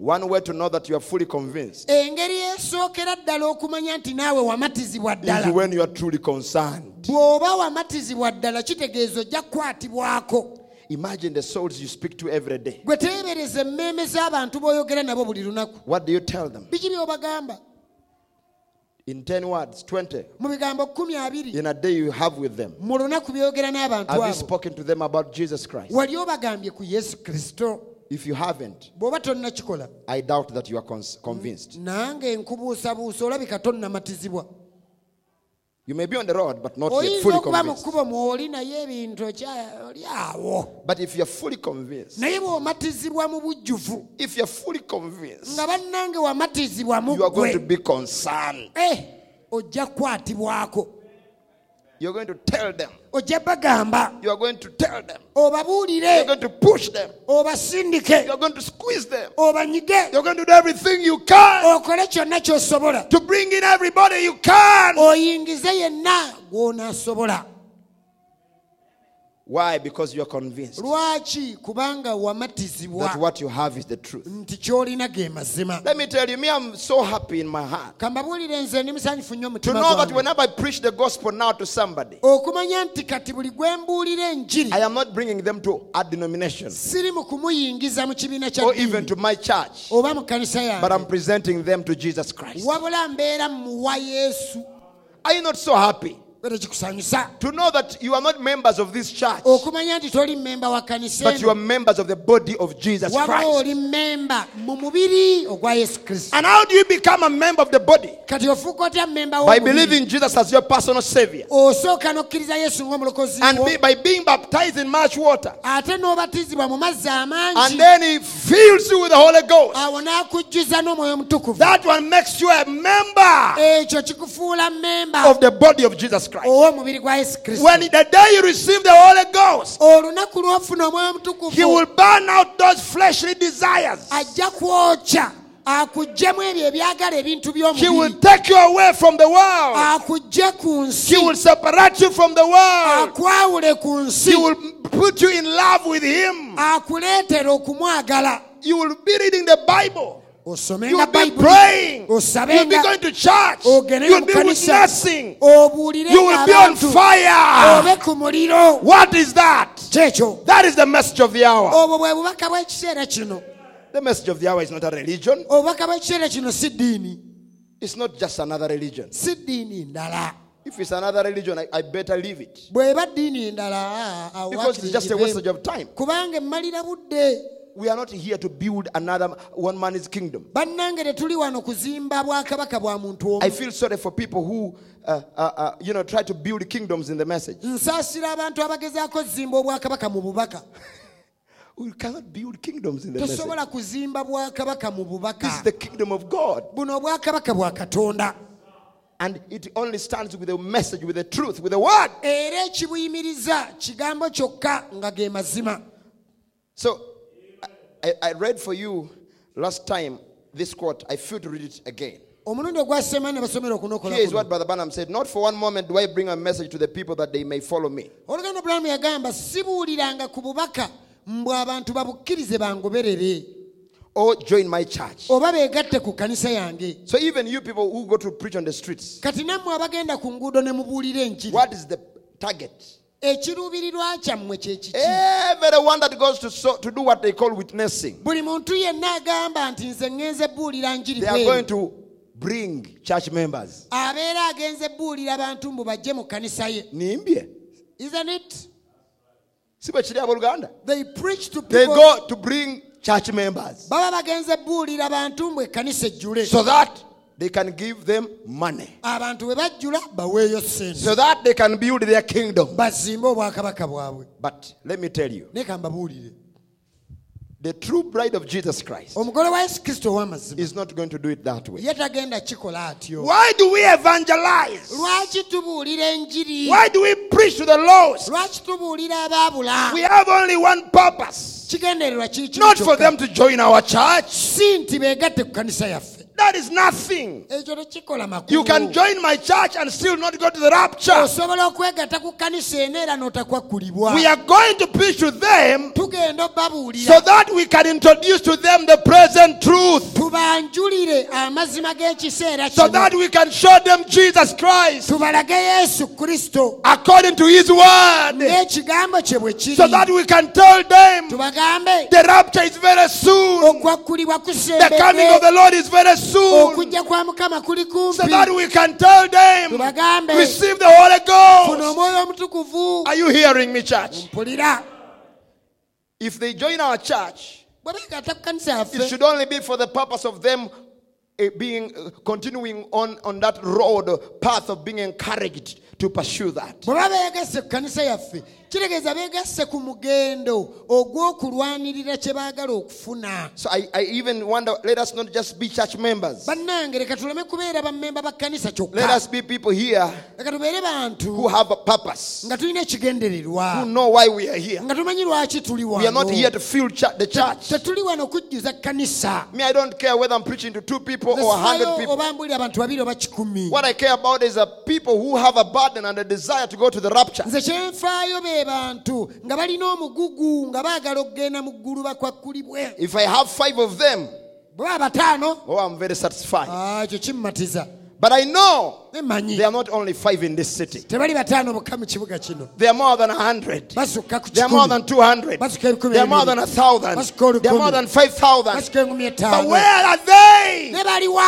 One way to know that you are fully convinced engeri esookera ddala okumanya nti naawe wamatizibwa is ddala when you are truly concerned. bw'oba wamatizibwa ddala kitegeeza ojja kukwatibwako Imagine the souls you speak to every day. gwe teebereza emmeeme z'abantu b'oyogera nabo buli lunaku What do you tell them? biki by'obagamba In 10 words, 20, mu bigambo kkumi abiri in a day you have with them. mu lunaku by'oyogera n'abantu Have you abo spoken to them about Jesus Christ? wali obagambye ku yesu kristo If you haven't, I doubt that you are cons- convinced. nange nkubuusabuusa olabika tonnamatizibwa You may be on the road, but not yet fully convinced. kkubo mwoli naye ebintu okya- oli awo But if you're fully convinced, naye bw'omatizibwa mu bujjuvu if you're fully convinced, nga bannange wamatizibwa you are going to be concerned. Eh, You're going to tell them. ojja bagamba You are going to tell them. obabuulire You're going to push them. obasindike You're going to squeeze them. obanyige You're going to do everything you can okole kyonna ky'osobola to bring in everybody you can. oyingize yenna gw'onaasobola Why? Because you're convinced lwaki kubanga wamatizibwa. that what you have is the truth. nti ky'olina ge mazima. Let me tell you, me, I'm so happy in my heart. Kambabuulire nze ndi musanyufu nnyo to mutima know that gwange. whenever I preach the gospel now to somebody, okumanya nti kati buli gwe mbuulira enjiri I am not bringing them to a denomination siri mu kumuyingiza mu kibiina kya or even ddiini. to my church, oba mu kanisa but I'm yange presenting them to Jesus Christ. wabula mbeera muwa yesu. Are you not so happy to know that you are not members of this church, okumanya nti toli mmemba wa kanisa but you are members of the body of Jesus Christ? oli mmemba mu mubiri ogwa yesu kristo And how do you become a member of the body? kati ofuuka otya By believing Jesus as your personal savior. osooka n'okkiriza yesu ng'omulokozi And be, by being baptized in much water. ate n'obatizibwa mu mazzi And then he fills you with the Holy Ghost. awo n'akujjuza n'omwoyo omutukuvu That one makes you a member ekyo kikufuula mmemba of the body of Jesus Christ. ow'omubiri gwa yesu kristo When the day you receive the Holy Ghost, olunaku lw'ofuna omwoyo he will burn out those fleshly desires. akuggyemu ebyo ebyagala ebintu He will take you away from the world. akuggye ku nsi He will separate you from the world. akwawule ku nsi He will put you in love with him. akuleetera okumwagala You will be reading the Bible. You osomenga will be bayibuli praying. You will be osabenga going to church. Oh, you will mu be kanisa witnessing. Oh, you will be on abantu fire. Oh, obe ku muliro What is that? kyekyo That is the message of the hour. obwo bwe bubaka bw'ekiseera kino The message of the hour is not a religion. obubaka bw'ekiseera kino si ddiini It's not just another religion. si ddiini ndala If it's another religion, I, I better leave it. bw'eba ddiini ndala awo Because it's just a waakiri wastage of time. Kubanga emmalira budde We are not here to build another one man's kingdom. bannange tetuli wano kuzimba bwakabaka bwa muntu I omu feel sorry for people who, uh, uh, uh, you know, try to build kingdoms in the message. nsaasira abantu abagezaako zimba obwakabaka mu bubaka We cannot build kingdoms in the message. tosobola kuzimba bwakabaka mu This is bubaka the kingdom of God. buno obwakabaka bwa katonda And it only stands with the message, with the truth, with the word. era ekibuyimiriza kigambo kyokka nga ge mazima So I, I read for you last time this quote. I feel to read it again. omulundi ogwasema ne basomera okunokola Here is what Brother Branham said Not for one moment do I bring a message to the people that they may follow me. olugendo bulamu yagamba sibuuliranga ku bubaka mbwe abantu babukkirize bangoberere or join my church. oba beegatte ku kanisa yange So even you people who go to preach on the streets, kati nammwe abagenda ku nguudo ne mubuulira enjiri what is the target? Ekiruubirirwa kyammwe kye kiki Everyone that goes to, so, to do what they call witnessing, buli muntu yenna agamba nti nze ŋŋenze buulira njiri they are going to bring church members. abeera agenze buulira abantu mbu bajje mu kkanisa ye Nimbye. isn't it Si bwe kiri abooluganda? they preach to They people go to bring church members baba bagenze buulira abantu mbu ekkanisa ejjule so that they can give them money, abantu bwe bajjula baweeyo sente so that they can build their kingdom. bazimbe obwakabaka bwabwe But let me tell you, the true bride of Jesus Christ omugole wa yesu kristo ow'amazima is not going to do it that way. ye tagenda kikola atyo Why do we evangelize? lwaki tubuulira enjiri Why do we preach to the lost? lwaki tubuulira abaabula We have only one purpose kigendererwa kiri kimu not for them to join our church. Si nti beegatte ku kanisa yaffe That is nothing. You can join my church and still not go to the rapture. osobola okwegatta ku kanisa eno era n'otakwakkulibwa We are going to preach to them so that we can introduce to them the present truth, tubanjulire amazima g'ekiseera so that we can show them Jesus Christ tubalage yesu kristo. according to His word, ng'ekigambo kye bwe kiri. So that we can tell them the rapture is very soon, the coming of the Lord is very soon, okujja kwa mukama kuli so that we can tell them tubagambe receive the Holy funa Ghost. omwoyo omutukuvu Are you hearing me, church? mpulira If they join our church, bwe beegatta ku kanisa it should only be for the purpose of them eh, being uh, continuing on on that road path of being encouraged to pursue that. Bwe baba beegasse ku kanisa yaffe kitegeeza beegasse ku mugendo ogw'okulwanirira kye baagala okufuna So I, I even wonder, let us not just be church members. bannange leka tuleme kubeera bammemba ba kkanisa Let us be people here leka tubeere bantu who have a purpose, nga tulina who ekigendererwa know why we are here. nga tumanyi lwaki tuli We are not here to fill the church. tetuli wano kujjuza kkanisa Me, I don't care whether I'm preaching to two people or a hundred people. oba mbulira abantu babiri oba kikumi What I care about is a people who have a burden and a desire to go to the rapture. nze kyenfaayo be bantu nga balina omugugu nga baagala okugenda mu ggulu bakwakkulibwe If I have five of them, bwe bataano oh, I'm very satisfied. ah, ekyo kimmatiza. But I know there are not only five in this city. tebali bataano bokka mu kibuga kino There are more than a hundred. They are more than two hundred. They are more than a thousand. They are more than five thousand. But where are they?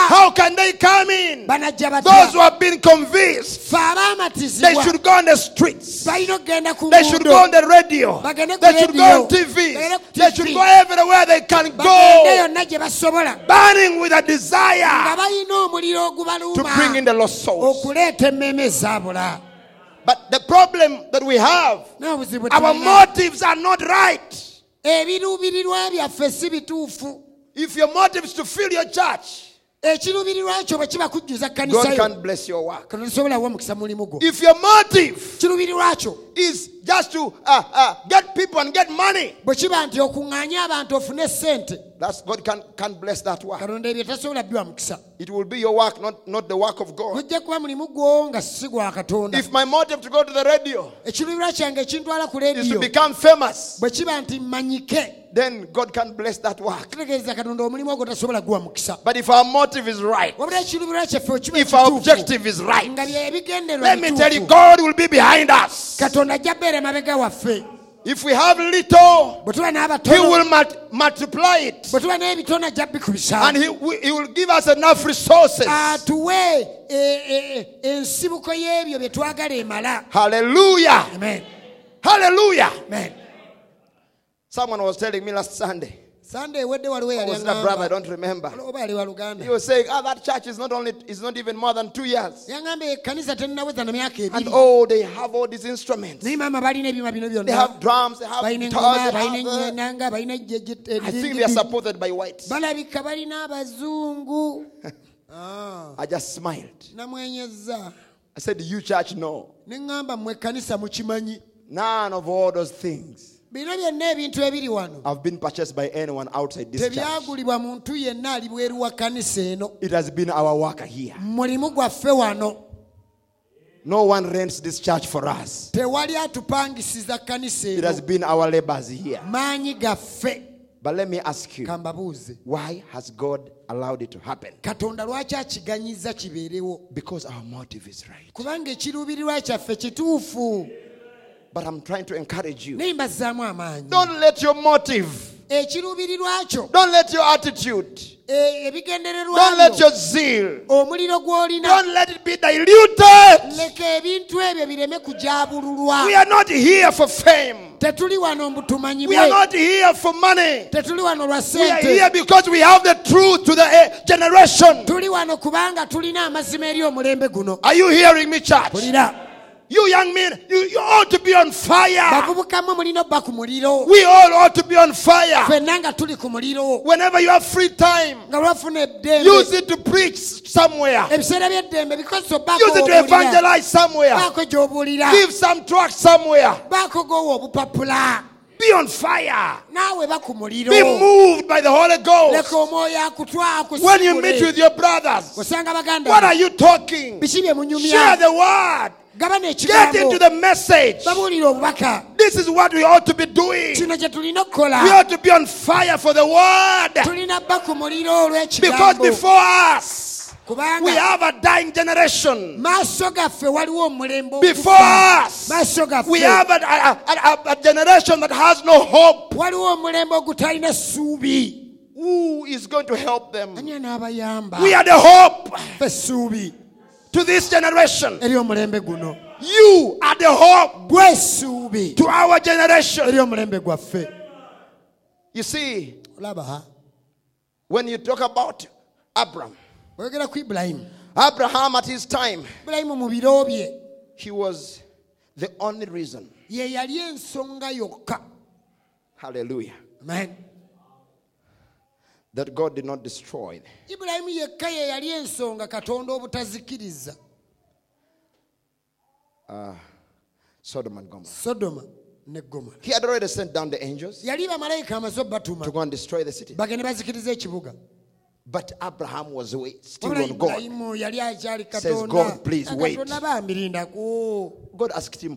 How can they come in? Those who have been convinced, they should go on the streets. balina okugenda ku They should go on the radio. They should go on TV. They should go everywhere they can go. yonna gye basobola Burning with a desire to bring in the lost souls. okuleeta emmeeme ezaabula But the problem that we have, n'obuzibu our motives are not right. ebiruubirirwa byaffe si bituufu If your motive is to fill your church, ekiruubirirwa kyo bwe kiba kujjuza God kkanisayo can't bless your work. wa mukisa mulimu gwo If your motive kiruubirirwa kyo is just to uh, uh, get people and get money, bwe kiba nti okuŋŋaanya abantu ofune ssente that's God can, can't bless that work. katonda ebyo tasobola biwa mukisa It will be your work, not, not the work of God. gujja kuba mulimu gwo nga si gwa katonda If my motive to go to the radio ekiruubirirwa kyange ekintwala ku is to become famous, bwe kiba nti mmanyike then God can bless that work. kitegeeza katonda omulimu ogwo tasobola guwa mukisa But if our motive is right, wabula ekiruubirirwa kyaffe bwe kiba if our objective is right, let me tell you, God will be behind us. katonda ajja beera mabega waffe If we have little, He will mult- multiply it. bwe tuba n'ebitono ajja bikubisa And he, will- he will give us enough resources. atuwe ensibuko y'ebyo bye Hallelujah. amen Hallelujah. amen Someone was telling me last Sunday. sande ewedde waliwo I yali was a brother, I don't remember. He was saying, ah, that church is not only is not even more than two years. yaŋŋamba ekkanisa tennaweza na myaka And oh, they have all these instruments. naye maama balina ebyuma bino They have drums, they have balina guitars, they balina have, uh, enanga balina I think they are supported by whites. balabika balina abazungu Ah, I just smiled. namwenyezza I said, you church, no. ne ŋŋamba mmwe ekkanisa mukimanyi None of all those things bino byonna ebintu ebiri wano have been purchased by anyone outside this church. tebyagulibwa muntu yenna ali bweru wa kkanisa eno It has been our work here. mulimu gwaffe wano No one rents this church for us. tewali atupangisiza kkanisa It has been our labors here. But let me ask you, why has God allowed it to happen? katonda lwaki akiganyiza kibeerewo Because our motive is right. kubanga ekiruubirirwa kyaffe kituufu But I'm trying to encourage you. naye mbazzaamu amaanyi Don't let your motive, ekiruubirirwa kyo don't let your attitude, e- don't let ebigendererwa your zeal, omuliro gw'olina don't let it be diluted. leka ebintu ebyo bireme kujabululwa We are not here for fame. tetuli wano We are not here for money. tetuli wano lwa We are sente here because we have the truth to the eh, generation. tuli wano kubanga tulina amazima eri omulembe guno Are you hearing me, church? You young men, you, you ought to be on fire. bavubukamu mulina obba ku muliro We all ought to be on fire. ffenna nga tuli ku muliro Whenever you have free time, nga lwafuna use eddembe it to preach somewhere. ebiseera by'eddembe bikozesa Use it to obbaako evangelize somewhere. gy'obuulira Give some tracts somewhere. baako gowa obupapula Be on fire. naawe ba ku muliro Be moved by the Holy Ghost. leka omwoyo akutwa When you meet with your brothers, osanga baganda what are you talking? biki bye Share the word. Get into the message. This is what we ought to be doing. kino kye tulina We ought to be on fire for the word. tulina bba ku muliro Because before us, we have a dying generation. maaso gaffe waliwo omulembe Before us, we have a, a, a, a generation that has no hope. waliwo omulembe ogutalina ssuubi Who is going to help them? We are the hope to this generation. eri omulembe guno You are the hope to our generation. eri omulembe gwaffe You see, when you talk about Abraham, oyogera ku ibulayimu Abraham at his time, he was the only reason. ye yali ensonga yokka Hallelujah. Amen. That God did not destroy ibulayimu yekka ye yali ensonga katonda obutazikiriza Sodom and Gomorrah. sodoma ne gomora He had already sent down the angels yali bamalayika amaze obatuma to go and destroy the city. bagende bazikiriza ekibuga But Abraham was wait, still on God. ibulayimu yali akyali Says, "God, please Ah, wait." baamirindako God asked him,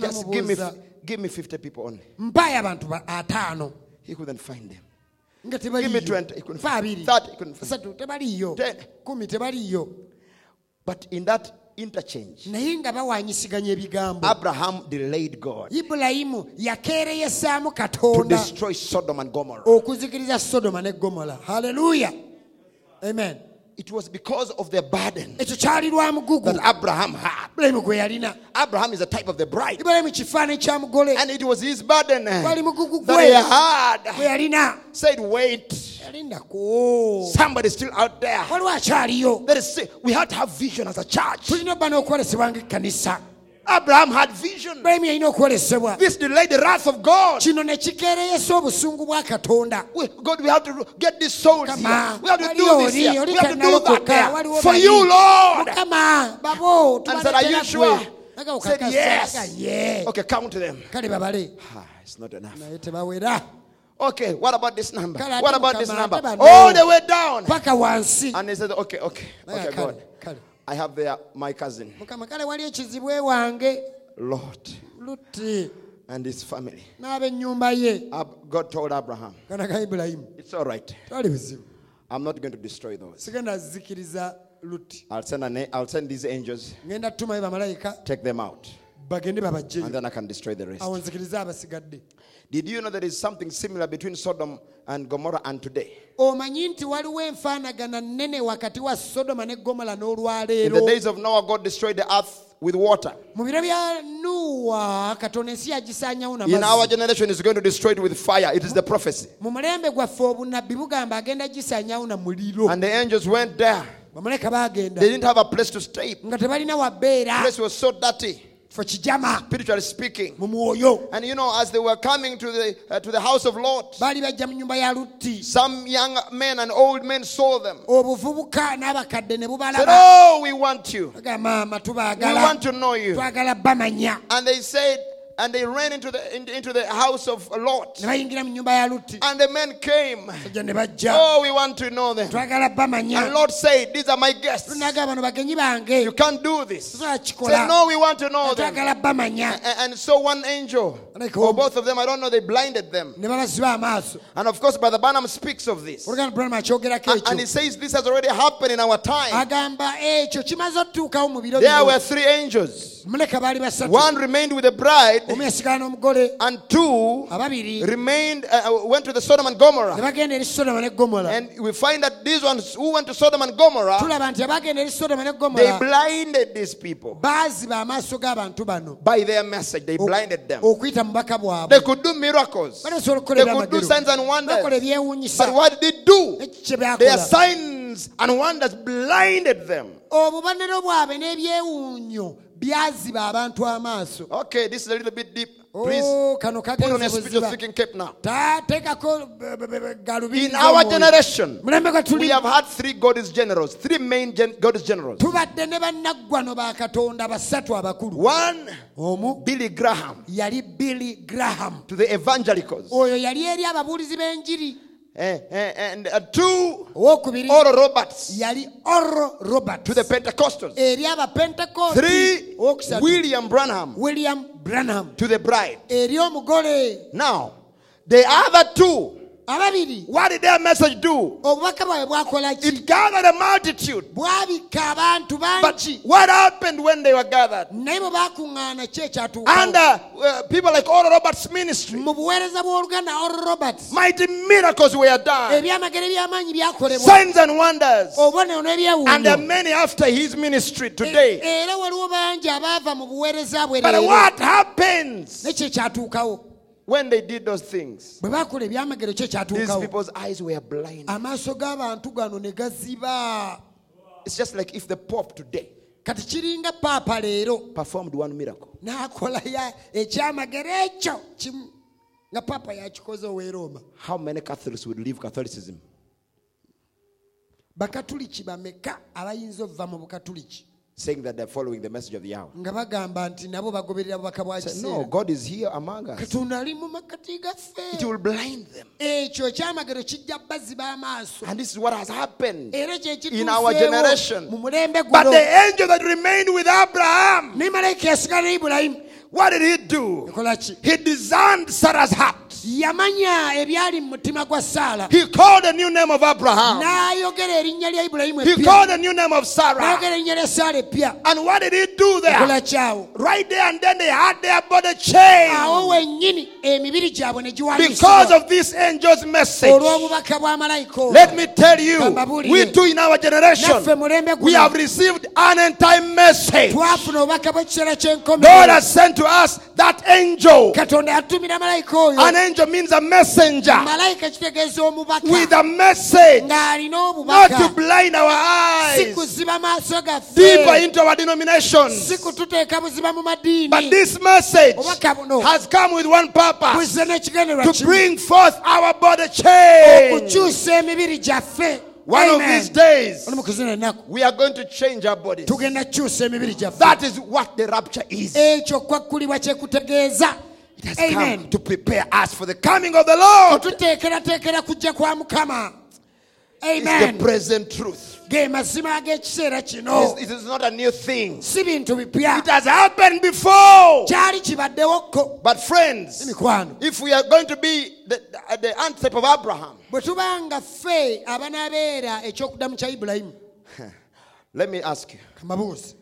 just give me, give me 50 people only. mpaayo abantu ba- ataano He couldn't find them. Nga me tebaliyo 20. He couldn't fa find abiri 30. He couldn't find asatu tebaliyo Ten. kumi tebaliyo But in that interchange, naye nga bawanyisiganya ebigambo Abraham delayed God ibulayimu yakeereyesaamu to katonda destroy Sodom and Gomorrah. okuzikiriza sodoma ne gomora haleluya amen It was because of the burden ekyo kyali lwa mugugu that Abraham had. ibulayimu gwe yalina Abraham is a type of the bride. ibulayimu kifaananyi kya And it was his burden that he had. Said, wait, somebody's still out there. That is, we have to have vision as a church. Tulina obba n'okwolesebwa ng'ekkanisa Abraham had vision. ibulayimu yalina okwolesebwa This delayed the wrath of God. kino ne kikeereyesa obusungu bwa katonda We, God, we have to get these souls here. We have to do this here. We have to do that there. For you, Lord. And said, Are you sure? Said, Yes. Okay, count to them. Ah, it's not enough. Okay, what about this number? What about this number? All the way down. And he said, Okay, okay, okay, God. I have there my cousin, mukama kale wali ekizibwe wange. Lot, lutti. and his family. n'ab'ennyumba ye. Ab- God told Abraham, kana ka ibulayimu It's all right. twali buzibu. I'm not going to destroy those. sigenda zikiriza lutti. I'll send, an, I'll send these angels, ngenda tutumayo bamalayika. Take them out, bagende and then I can destroy the rest. awo nzikirize abasigadde Did you know there is something similar between Sodom and Gomorrah and today? omanyi nti waliwo enfaanagana nnene wakati wa sodoma ne gomala In the n'olwaleero days of Noah, God destroyed the earth with water. mu biro bya nuwa katonda ensi yagisaanyawo In our namazzi generation, He's going to destroy it with fire. It is the prophecy. mu mulembe gwaffe obunabbi bugamba agenda gisaanyawo na muliro And the angels went there. bamalayika They didn't have a place to stay. nga tebalina The place was so dirty, spiritually speaking. And you know, as they were coming to the, uh, to the house of Lot, baali bajja mu nyumba ya lutti some young men and old men saw them. obuvubuka n'abakadde ne Said, Oh, we want you. We want to know you. And they said, and they ran into the, into, into the house of Lot. ne bayingira mu nyumba ya lutti And the men came. bajja ne bajja Oh, we want to know them. And Lord said, These are my guests. tunaga bano bagenyi bange You can't do this. Said, No, we want to know them. twagala bamanya A- And so one angel, or both of them, I don't know, they blinded them. ne babasiba amaaso And of course, Brother Branham speaks of this. oluganda branam akyogerako And, and he says this has already happened in our time. agamba ekyo kimaze otutuukawo mu biro There were three angels. Muleka baali basatu One remained with the bride, omu yasigala n'omugole and two ababiri remained, uh, went to the Sodom and ne Gomorrah. bagenda eri sodoma ne gomola And we find that these ones who went to Sodom and Gomorrah, tulaba nti abagenda eri sodoma ne they blinded these people baaziba amaaso g'abantu bano by their message. They blinded them. okuyita mu baka They could do miracles. They could do signs and bakola wonders. ebyewuunyisa But what did they do? Their signs and wonders blinded them. obubonero bwabwe n'ebyewuunyo byaziba abantu amaaso Okay, this is a little bit deep. Please Oh, kano put on a spiritual buziba speaking now. In our generation, we have had three God's generals, three main gen- God's generals. ne bannaggwano ba katonda basatu abakulu One, omu Billy Graham, yali billy graham to the evangelicals. oyo yali eri ababuulizi b'enjiri Eh, eh, and uh, two, owokubiri Oral Roberts, yali oro robert to the Pentecostals. eri abapentekosti Three, William Branham, william branham. To the bride. eri omugole. Now, the other two, ababiri what did their message do? obubaka bwabwe bwakola ki? It gathered a multitude. bwabikka abantu But bangi what happened when they were gathered? naye bwe bakuŋŋaana ki ekyatuukawo Under uh, people like Oral Roberts' ministry, mu buweereza bw'oluganda oro robert mighty miracles were done, ebyamagero eby'amaanyi byakolebwa signs and wonders. obubonero And there are many after his ministry today. era waliwo bangi abaava mu buweereza bwe But what happens? Nekyo ekyatuukawo when they did those things? bwe bakola ebyamagero kyo These ekyatuukawo people's eyes were blind. amaaso g'abantu gano ne gaziba It's just like if the Pope today kati kiringa paapa leero performed one miracle. n'akola ya ekyamagero ekyo kimu nga paapa yakikoze ow'e Roma How many Catholics would leave Catholicism? bakatuliki bameka abayinza okuva mu bukatuliki Saying that they're following the message of the hour. nga bagamba nti nabo bagoberera bubaka bwa Say, no, kiseera God is here among us. katonda ali mu makati It gaffe will blind them. ekyo ekyamagero kijja baziba amaaso And this is what has happened. era In our generation. mu mulembe But guno the angel that remained with Abraham, ne malayika yasigala ibulayimu what did he do? ekola ki He discerned Sarah's heart. Yamanya ebyali mu mutima gwa saala He called the new name of Abraham. n'ayogera erinnya lya ibulayimu He called the new name of Sarah. n'ayogera erinnya lya saala And what did he do there? kyawo Right there and then they had their body awo changed wennyini emibiri gyabwe ne because of this angel's message. olw'obubaka bwa malayika. Let me tell you, we too in our generation, we have received an end time message. twafuna obubaka bw'ekiseera God has sent to us that angel. katonda yatumira malayika oyo An angel means a messenger. Malayika kitegeeza omubaka. With a message, not to blind our eyes. Deeper into our denominations. si kututeeka buziba mu But this message has come with one purpose. to bring forth our body change. okukyusa emibiri gyaffe. One of these days, ono mu kuzina ennaku. we are going to change our bodies. tugenda kukyusa emibiri gyaffe. That is what the rapture is. Ekyo kwakkulibwa kyekutegeeza It has amen come to prepare us for the coming of the Lord. otuteekerateekera kujja kwa mukama It's the present truth. ge mazima ag'ekiseera kino It's- It is not a new thing. si bintu bipya It has happened before. kyali kibaddewokko But friends, if we are going to be the, the, antitype of Abraham, bwe tuba ffe abanaabeera ekyokuddamu kya ibulayimu let me ask you. kamabuuzi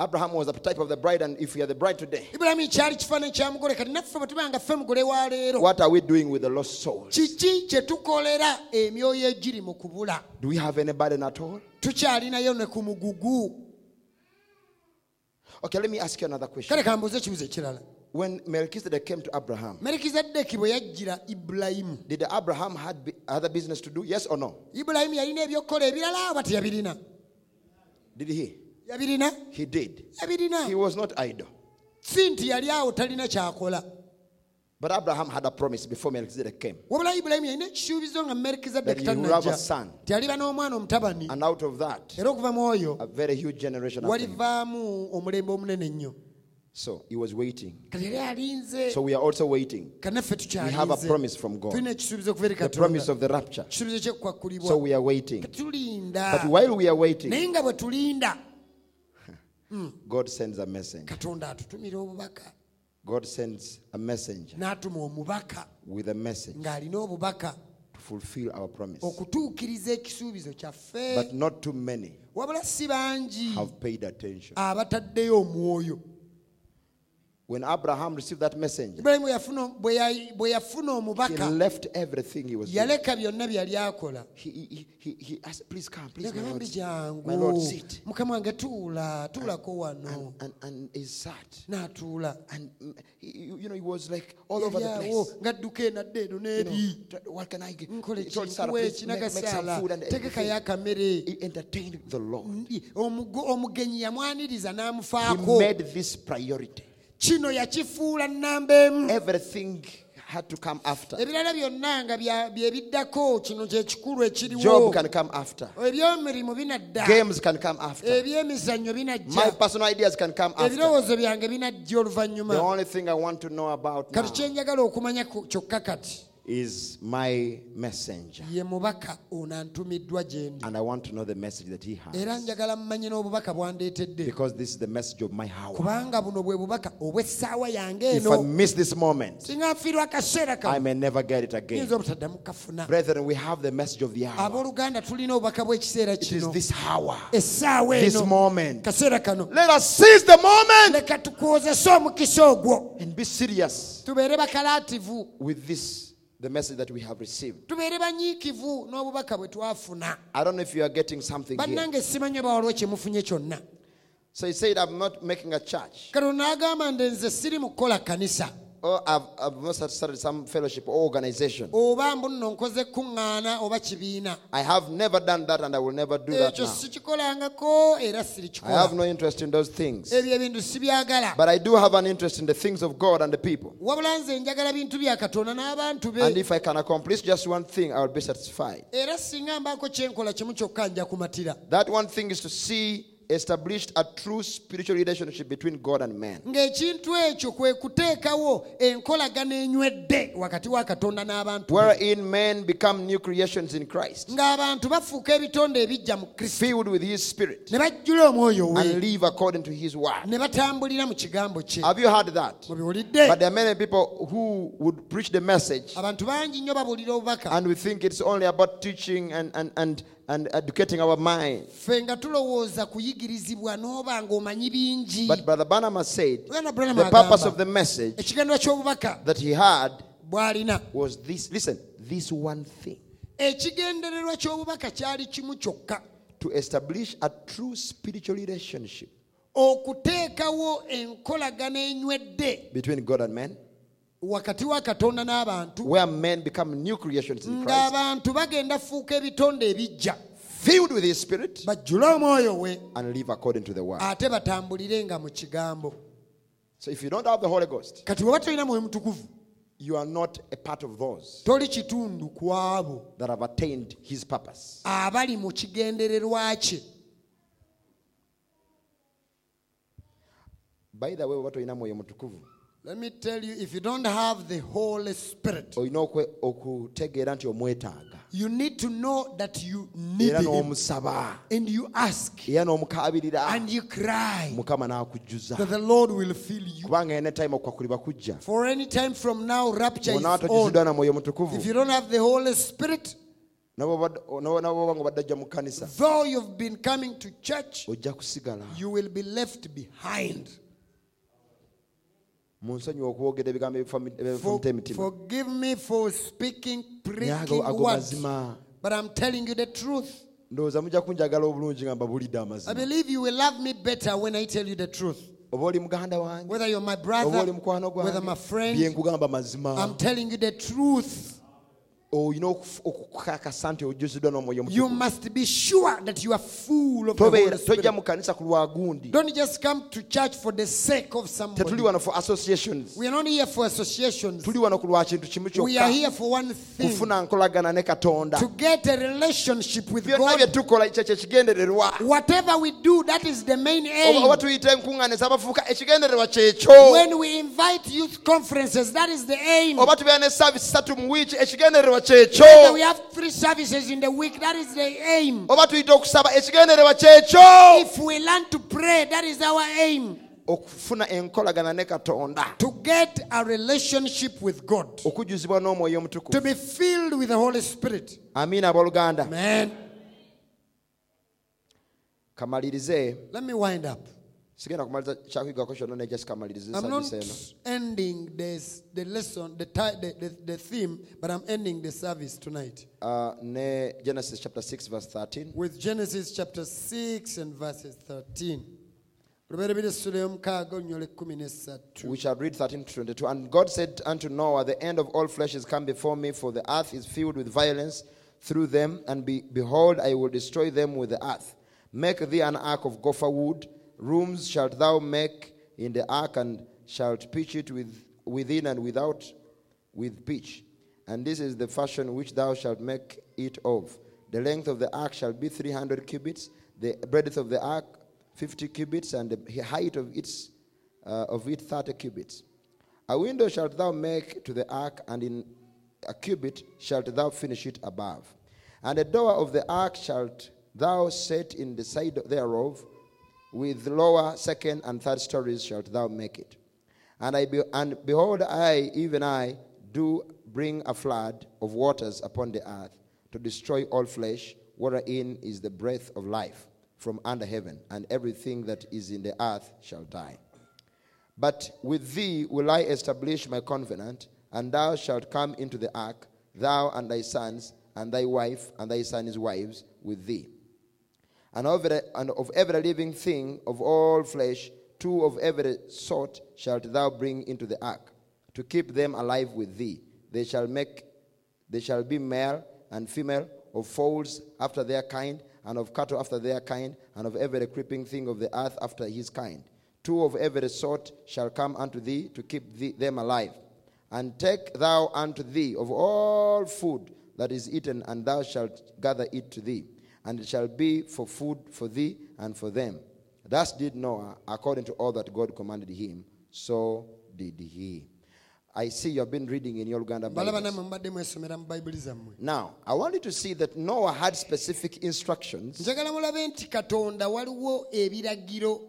Abraham was a type of the bride, and if we are the bride today, ibulayimu kyali kifaananyi kya mugole kati naffe bwe tuba ffe mugole wa leero what are we doing with the lost souls? kiki kye tukolera emyoyo egiri mu kubula Do we have any burden at all? tukyalinayo ne ku mugugu Okay, let me ask you another question. kale kambuuze ekibuzo ekirala When Melchizedek came to Abraham, merikizedeki bwe yajjira ibulayimu did Abraham had other business to do? Yes or no? ibulayimu yalina ebyokukola ebirala oba teyabirina Did he? Yabirina He did. yabirina He was not idle. si nti yali awo talina kyakola But Abraham had a promise before Melchizedek came. wabula ibulayimu yalina ekisuubizo nga That he will have a son. And out of that, a very huge generation after him. walivaamu omulembe omunene ennyo So he was waiting. kati yali alinze So we are also waiting. We have a promise from God. tulina ekisuubizo okuva eri The promise of the rapture. So we are waiting. But while we are waiting, naye nga bwe tulinda God sends a messenger. katonda atutumira obubaka God sends a messenger n'atuma omubaka with a message ng'alina obubaka to fulfill our promise. okutuukiriza ekisuubizo kyaffe But not too many wabula si bangi have paid attention. abataddeyo omwoyo When Abraham received that messenger, ibulayimu yafuna- bwe ya- bwe yafuna he left everything he was doing. yaleka byonna bye yali akola He, he, he, he asked, Please come, please, my Lord. sit. My Lord, sit. tuula tuulako And, and he sat. And mm, he, you you know, he was like all over the place. awo ng'adduka enadda eno You know, what can I get? He told Sarah, please make, make some food and everything. He entertained the Lord. Ndi- omugo- omugenyi yamwaniriza He made this priority. kino yakifuula nnamba emu everything had to come after. ebirala byonna nga byebiddako kino kyekikulu ekiriwoebyomirimu binaddaebyemizannyo binajjaebirowoozo byange binajja oluvannyuma. Kati kyenjagala okumanya kyokka kati. Is my messenger. ye mubaka ono antumiddwa gye ndi And I want to know the message that he era has. njagala mmanye n'obubaka bwandeetedde Because this is the message of my hour. kubanga buno bwe bubaka obw'essaawa yange If I eno miss this moment, singa nfiirwa akaseera I may never get it again. yinza obutaddamu kafuna Brethren, we have the message of the hour. abooluganda tulina obubaka bw'ekiseera It is kino this hour, essaawa this eno moment. kaseera kano Let us seize the moment leka tukwozese omukisa ogwo and be serious tubeere bakalaativu with this, the message that we have received. tubeere banyiikivu n'obubaka bwe twafuna I don't know if you are getting something here. bannange simanyi oba waliwo kye mufunye kyonna So he said, I'm not making a church. katonda n'agamba nti nze siri mu kukola kkanisa Or I've, I've not started some fellowship or organization. oba mbu nno nkoze kuŋŋaana oba kibiina I have never done that and I will never do that ekyo now. sikikolangako era I have sirikikola no interest in those things. ebyo ebintu sibyagala But I do have an interest in the things of God and the people. wabula nze njagala bintu bya katonda n'abantu And be if I can accomplish just one thing, I will be satisfied. era singa mbaako kyenkola kimu kyokka nja kumatira That one thing is to see established a true spiritual relationship between God and man. ng'ekintu ekyo kwe kuteekawo enkolagana enywedde wakati wa katonda n'abantu. Wherein men become new creations in Christ, ng'abantu bafuuka ebitonde ebijja mu kristo filled with His Spirit, ne bajjula omwoyo and we live according to His word. ne batambulira mu kigambo kye Have you heard that? mubiwulidde But there are many people who would preach the message abantu bangi nnyo babuulira obubaka and we think it's only about teaching and, and, and, and educating our mind. ffe nga tulowooza kuyigirizibwa n'oba ng'omanyi bingi. But Brother Branham said the purpose of the message that he had was this listen, this one thing. Ekigendererwa ky'obubaka kyali kimu kyokka. To establish a true spiritual relationship okuteekawo enkolagana enywedde between God and man, wakati wa katonda n'abantu where men become new creations in Christ, ng'abantu bagenda fuuka ebitonde ebijja filled with His Spirit, bajjule omwoyo we and live according to the word. ate batambulire nga mu kigambo So if you don't have the Holy Ghost, kati bweba tolina mwoyo mutukuvu you are not a part of those toli kitundu ku abo that have attained His purpose. abali mu kigendererwa kye By the way, what olina mwoyo mutukuvu let me tell you if you don't have the holy spirit olina okwe- okutegeera nti omwetaaga. you need to know that you need him. and you ask. And you cry. That the lord will fill you. Kubanga ene time okwakulibwa kujja. For any time from now rapture is on. Tojuziddwa na mwoyo mutukuvu. If you don't have the holy spirit nabwoba nga badajja mu kkanisa. though you've been coming to church you will be left behind munsonyiwa okwogera ebigambo ebifa mu- For- ebifumita emitima forgive me for speaking naye pricking ago- ago words mazima. but i'm telling you the truth. Ndowooza mujja kunjagala obulungi nga mbabulidde i amazima. Believe you will love me better when i tell you the truth. Oba oli muganda wange whether you're my oba brother oli mukwano gwange friend byenkugamba mazima i'm telling you the truth olina okufu- nti ojjuziddwa n'omwoyo you must be sure that you are full of the tobeera Holy Spirit. tojja mu kanisa ku lwagundi don't just come to church for the sake of tetuli somebody wano for associations. We are not here for associations. Tuli wano ku lwa kintu kimu we are here for one thing. Kufuna nkolagana ne katonda. To get a relationship with byonna bye god tukola ekyo kyekigendererwa whatever we do that is the main aim. Oba tuyita enkuŋŋaaniza abafuuka ekigendererwa kyekyo. When we invite youth conferences that is the aim. Oba tubeera ne saavisi satu mu wiiki ekigendererwa kyekyo we have three services in the week that is the aim. Oba tuyita okusaba ekigendererwa kyekyo if we learn to pray that is our aim. Okufuna enkolagana ne katonda. To get a relationship with god. Okujjuzibwa n'omwoyo to be filled with the holy spirit. Amiina abooluganda. Kamalirize. Let me wind up sigenda kumaliza kyakwigako kyonna naye I'm not ending this, the lesson, the, the, the, the theme, but I'm ending the service tonight. Uh, ne genesis chapter 6 verse 13 with Genesis chapter 6 and verses 13. Luberebire essula ey'omukaaga onnyola ekkumi n'essatu. we shall read 13 to 22 and god said unto noah the end of all flesh is come before me for the earth is filled with violence through them and be, behold i will destroy them with the earth. Make thee an ark of gopher wood rooms shalt thou make in the ark and shalt pitch it with, within and without with pitch and this is the fashion which thou shalt make it of the length of the ark shall be 300 cubits the breadth of the ark 50 cubits and the height of its uh, of it 30 cubits. A window shalt thou make to the ark, and in a cubit shalt thou finish it above. And the door of the ark shalt thou set in the side thereof, with lower, second, and third stories shalt thou make it. And I be, and behold, I, even I, do bring a flood of waters upon the earth to destroy all flesh, wherein is the breath of life from under heaven, and everything that is in the earth shall die. But with thee will I establish my covenant, and thou shalt come into the ark, thou and thy sons, and thy wife, and thy sons' wives with thee. And of, every, and of every living thing of all flesh, two of every sort shalt thou bring into the ark, to keep them alive with thee. They shall make they shall be male and female, of fowls after their kind, and of cattle after their kind, and of every creeping thing of the earth after his kind. Two of every sort shall come unto thee to keep thee, them alive. And take thou unto thee of all food that is eaten, and thou shalt gather it to thee. And it shall be for food for thee and for them. Thus did Noah, according to all that God commanded him, so did he. I see you have been reading in your Uganda mbalaba Bibles. nammwe mubadde mwesomera mu bayibuli zammwe Now, I want you to see that Noah had specific instructions njagala mulabe nti katonda waliwo ebiragiro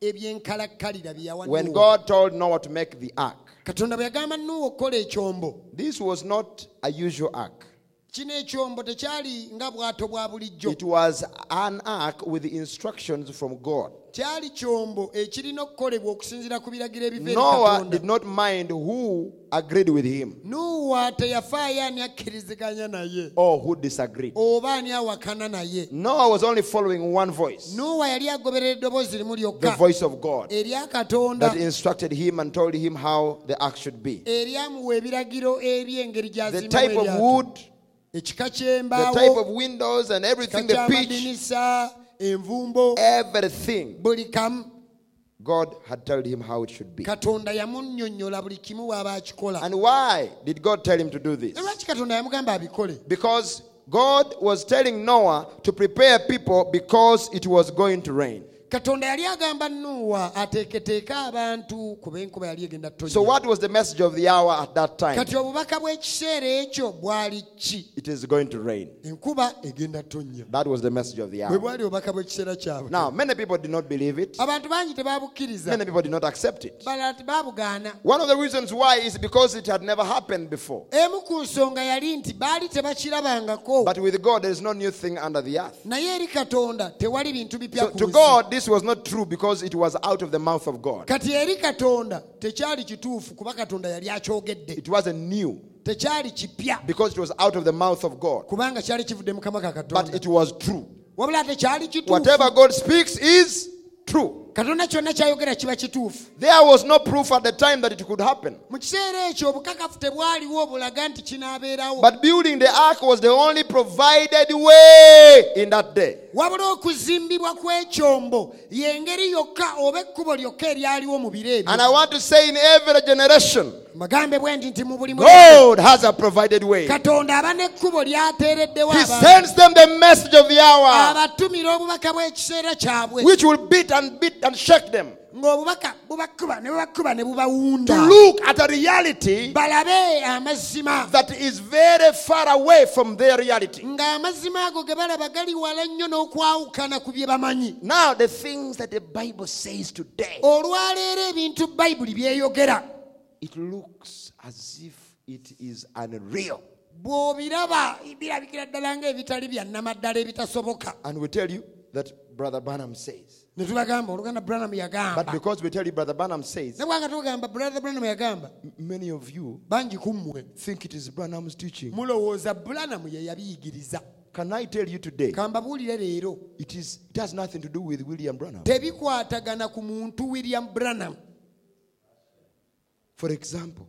ebyenkalakkalira bye yawa when God told Noah to make the ark. katonda bwe yagamba nuuwa okukola ekyombo This was not a usual ark, kino ekyombo tekyali nga bwato bwa bulijjo it was an ark with instructions from God. kyali kyombo ekirina okukolebwa okusinziira ku biragiro ebiva Noah did not mind who agreed with him nuuwa teyafaayo ani akkiriziganya naye or who disagreed. oba ani awakana naye Noah was only following one voice, nuuwa yali agoberera eddoboozi limu the lyokka voice of God, erya katonda that instructed him and told him how the ark should be. eryamuwa ebiragiro eby'engeri The type of eryato. The type of windows, and everything, the pitch, envumbo everything. buli kamu God had told him how it should be. katonda yamunnyonnyola buli kimu bw'aba akikola And why did God tell him to do this? lwaki katonda yamugamba abikole Because God was telling Noah to prepare people because it was going to rain. Katonda yali agamba nuuwa ateeketeeke abantu kuba enkuba yali egenda So, what was the message of the hour at that time? kati obubaka bw'ekiseera ekyo bwali ki It is going to rain. enkuba egenda That was the message of the bwe hour. bwali obubaka bw'ekiseera kyabwe Now, many people did not believe it, abantu bangi many people did not accept it. balala One of the reasons why is because it had never happened before. emu ku nsonga yali nti baali tebakirabangako But with God, there is no new thing under the earth. naye eri katonda tewali bintu bipya So, to. God, this was not true because it was out of the mouth of God. kati eri katonda tekyali kituufu kuba katonda yali akyogedde It wasn't new tekyali kipya because it was out of the mouth of God. kubanga kyali kivudde mu ka But katonda it was true. wabula tekyali kituufu Whatever God speaks is true. Katonda kyonna kyayogera kiba kituufu There was no proof at the time that it could happen. mu kiseera ekyo obukakafu tebwaliwo bulaga nti kinaabeerawo But building the ark was the only provided way in that day. wabula okuzimbibwa kw'ekyombo y'engeri yokka oba ekkubo lyokka eryaliwo mu biro And I want to say in every generation, magambe bwe nti nti mu buli God has a provided way. katonda aba n'ekkubo lyateereddewo He sends them the message of the hour, abatumira obubaka bw'ekiseera kyabwe which will beat and beat and shake them ng'obubaka bubakuba ne bubakuba ne to look at a reality that is very far away from their reality. ng'amazima ago ge balaba gali wala nnyo n'okwawukana ku bye bamanyi Now, the things that the Bible says today, olwaleero ebintu bayibuli byeyogera it looks as if it is unreal. bw'obiraba birabikira ddala ng'ebitali bya nnamaddala ebitasoboka And we tell you, that Brother Branham says. Ne tubagamba oluganda branam But because we tell you Brother Branham says, ne bwanga tugamba brother branam yagamba many of you bangi kummwe think it is Branham's teaching. mulowooza branam ye yabiyigiriza Can I tell you today? It is it has nothing to do with William Branham. tebikwatagana ku muntu william branam For example,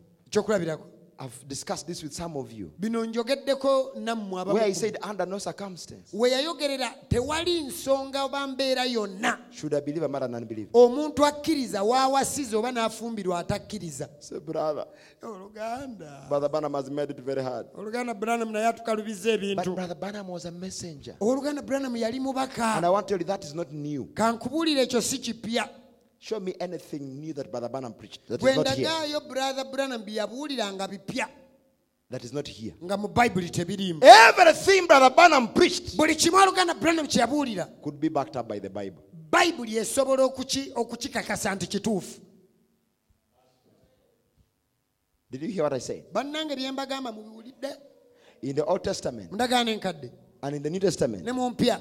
I've discussed this with some of you, bino njogeddeko nammwe abamu where he said, under no circumstance we yayogerera tewali nsonga oba mbeera yonna should a believer marry an unbeliever. omuntu akkiriza waawasiza oba n'afumbirwa atakkiriza brother, oluganda Brother Branham has made it very hard. oluganda branam naye atukalubiza But ebintu Brother Branham was a messenger. oluganda branam yali And mubaka I want to tell you that is not new. kankubuulira ekyo si kipya Show me anything new that Brother Branham preached that bwe not here. ndagaayo brother branam bye yabuuliranga bipya That is not here. nga mu bayibuli tebirimu Everything Brother Branham preached buli kimu oluganda branam kye yabuulira could be backed up by the Bible. bayibuli esobola okuki- okukikakasa nti kituufu Did you hear what I said? bannange bye mbagamba mubiwulidde In the Old Testament mu ndagaano enkadde and in the New Testament, ne mu mpya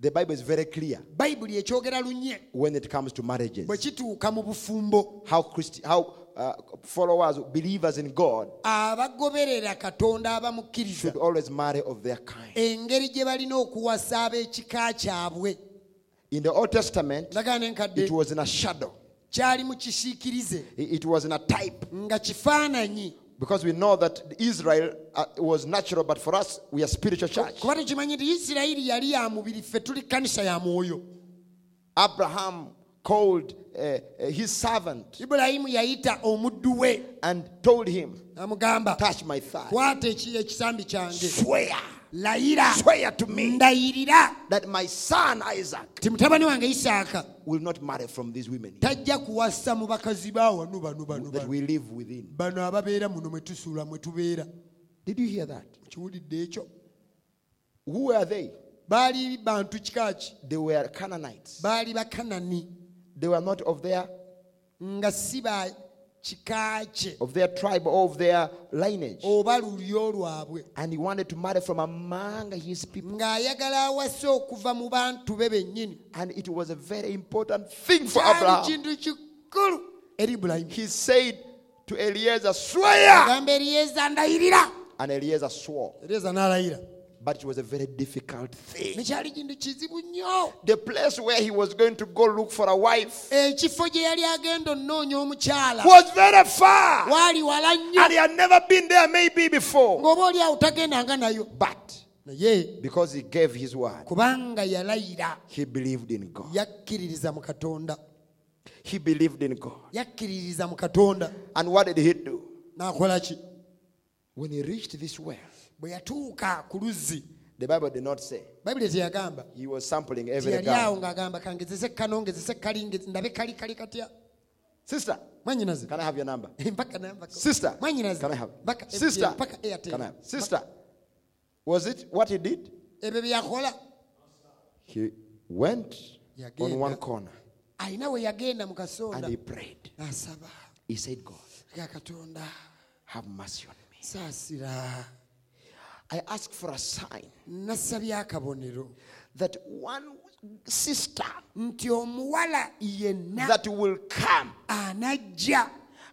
the Bible is very clear bayibuli ekyogera lunye when it comes to marriages. bwe kituuka mu bufumbo How Christi- how uh, followers, believers in God, abagoberera katonda should abamukkiriza always marry of their kind. engeri gye balina okuwasa ab'ekika kyabwe In the Old Testament, it was in a shadow. kyali mu kisiikirize It it was in a type. nga kifaananyi Because we know that Israel uh, was natural, but for us, we are spiritual church. kuba tukimanyi nti isirayiri yali ya mubiri ffe tuli kanisa ya mwoyo Abraham called uh, his servant ibulayimu yayita omuddu we. and told him, amugamba Touch my thigh. kwata eki- ekisambi kyange. Swear, layira. Swear to me. Ndayirira. That my son Isaac ti mutabani wange isaaka will not marry from these women. tajja kuwasa mu bakazi ba wano bano bano that we live within. bano ababeera muno mwe tusuula mwe tubeera. Did you hear that? kiwulidde ekyo? Who were they? baali bantu kika ki? They were Canaanites. baali bakanani They were not of their nga si ba kika kye of their tribe or of their lineage. oba lulyo lwabwe And he wanted to marry from among his people. ng'ayagala awase okuva mu bantu be bennyini And it was a very important thing for Abraham. kintu kikulu eri ibulayimu He said to Eliezer, Swear! agamba eriyeza ndayirira And Eliezer swore. But it was a very difficult thing. nekyali kintu kizibu nnyo The place where he was going to go look for a wife eh, ekifo gye yali agenda onnoonya omukyala was very far. waali wala nnyo And he had never been there, maybe before. ng'oba oli awo tagendanga nayo But because he gave his word, he believed in God. yakkiririza mu katonda He believed in God. yakkiririza mu katonda And what did he do? When he reached this well, bwe yatuuka ku luzzi the Bible did not say. teyagamba He was sampling every awo ng'agamba kangezese kano ngezese kali ndabe kali kali katya Sister, can I have your number? Eh, mpaka namba Sister, can I have? mpaka eh, Sister, mpaka airtel can I have? Sister, was it what he did? ebyo bye He went Yagenda. on one corner alina we yagenda mu and he prayed. He said, God, katonda have mercy on me. saasira I ask for a sign that one sister nti omuwala yenna that will come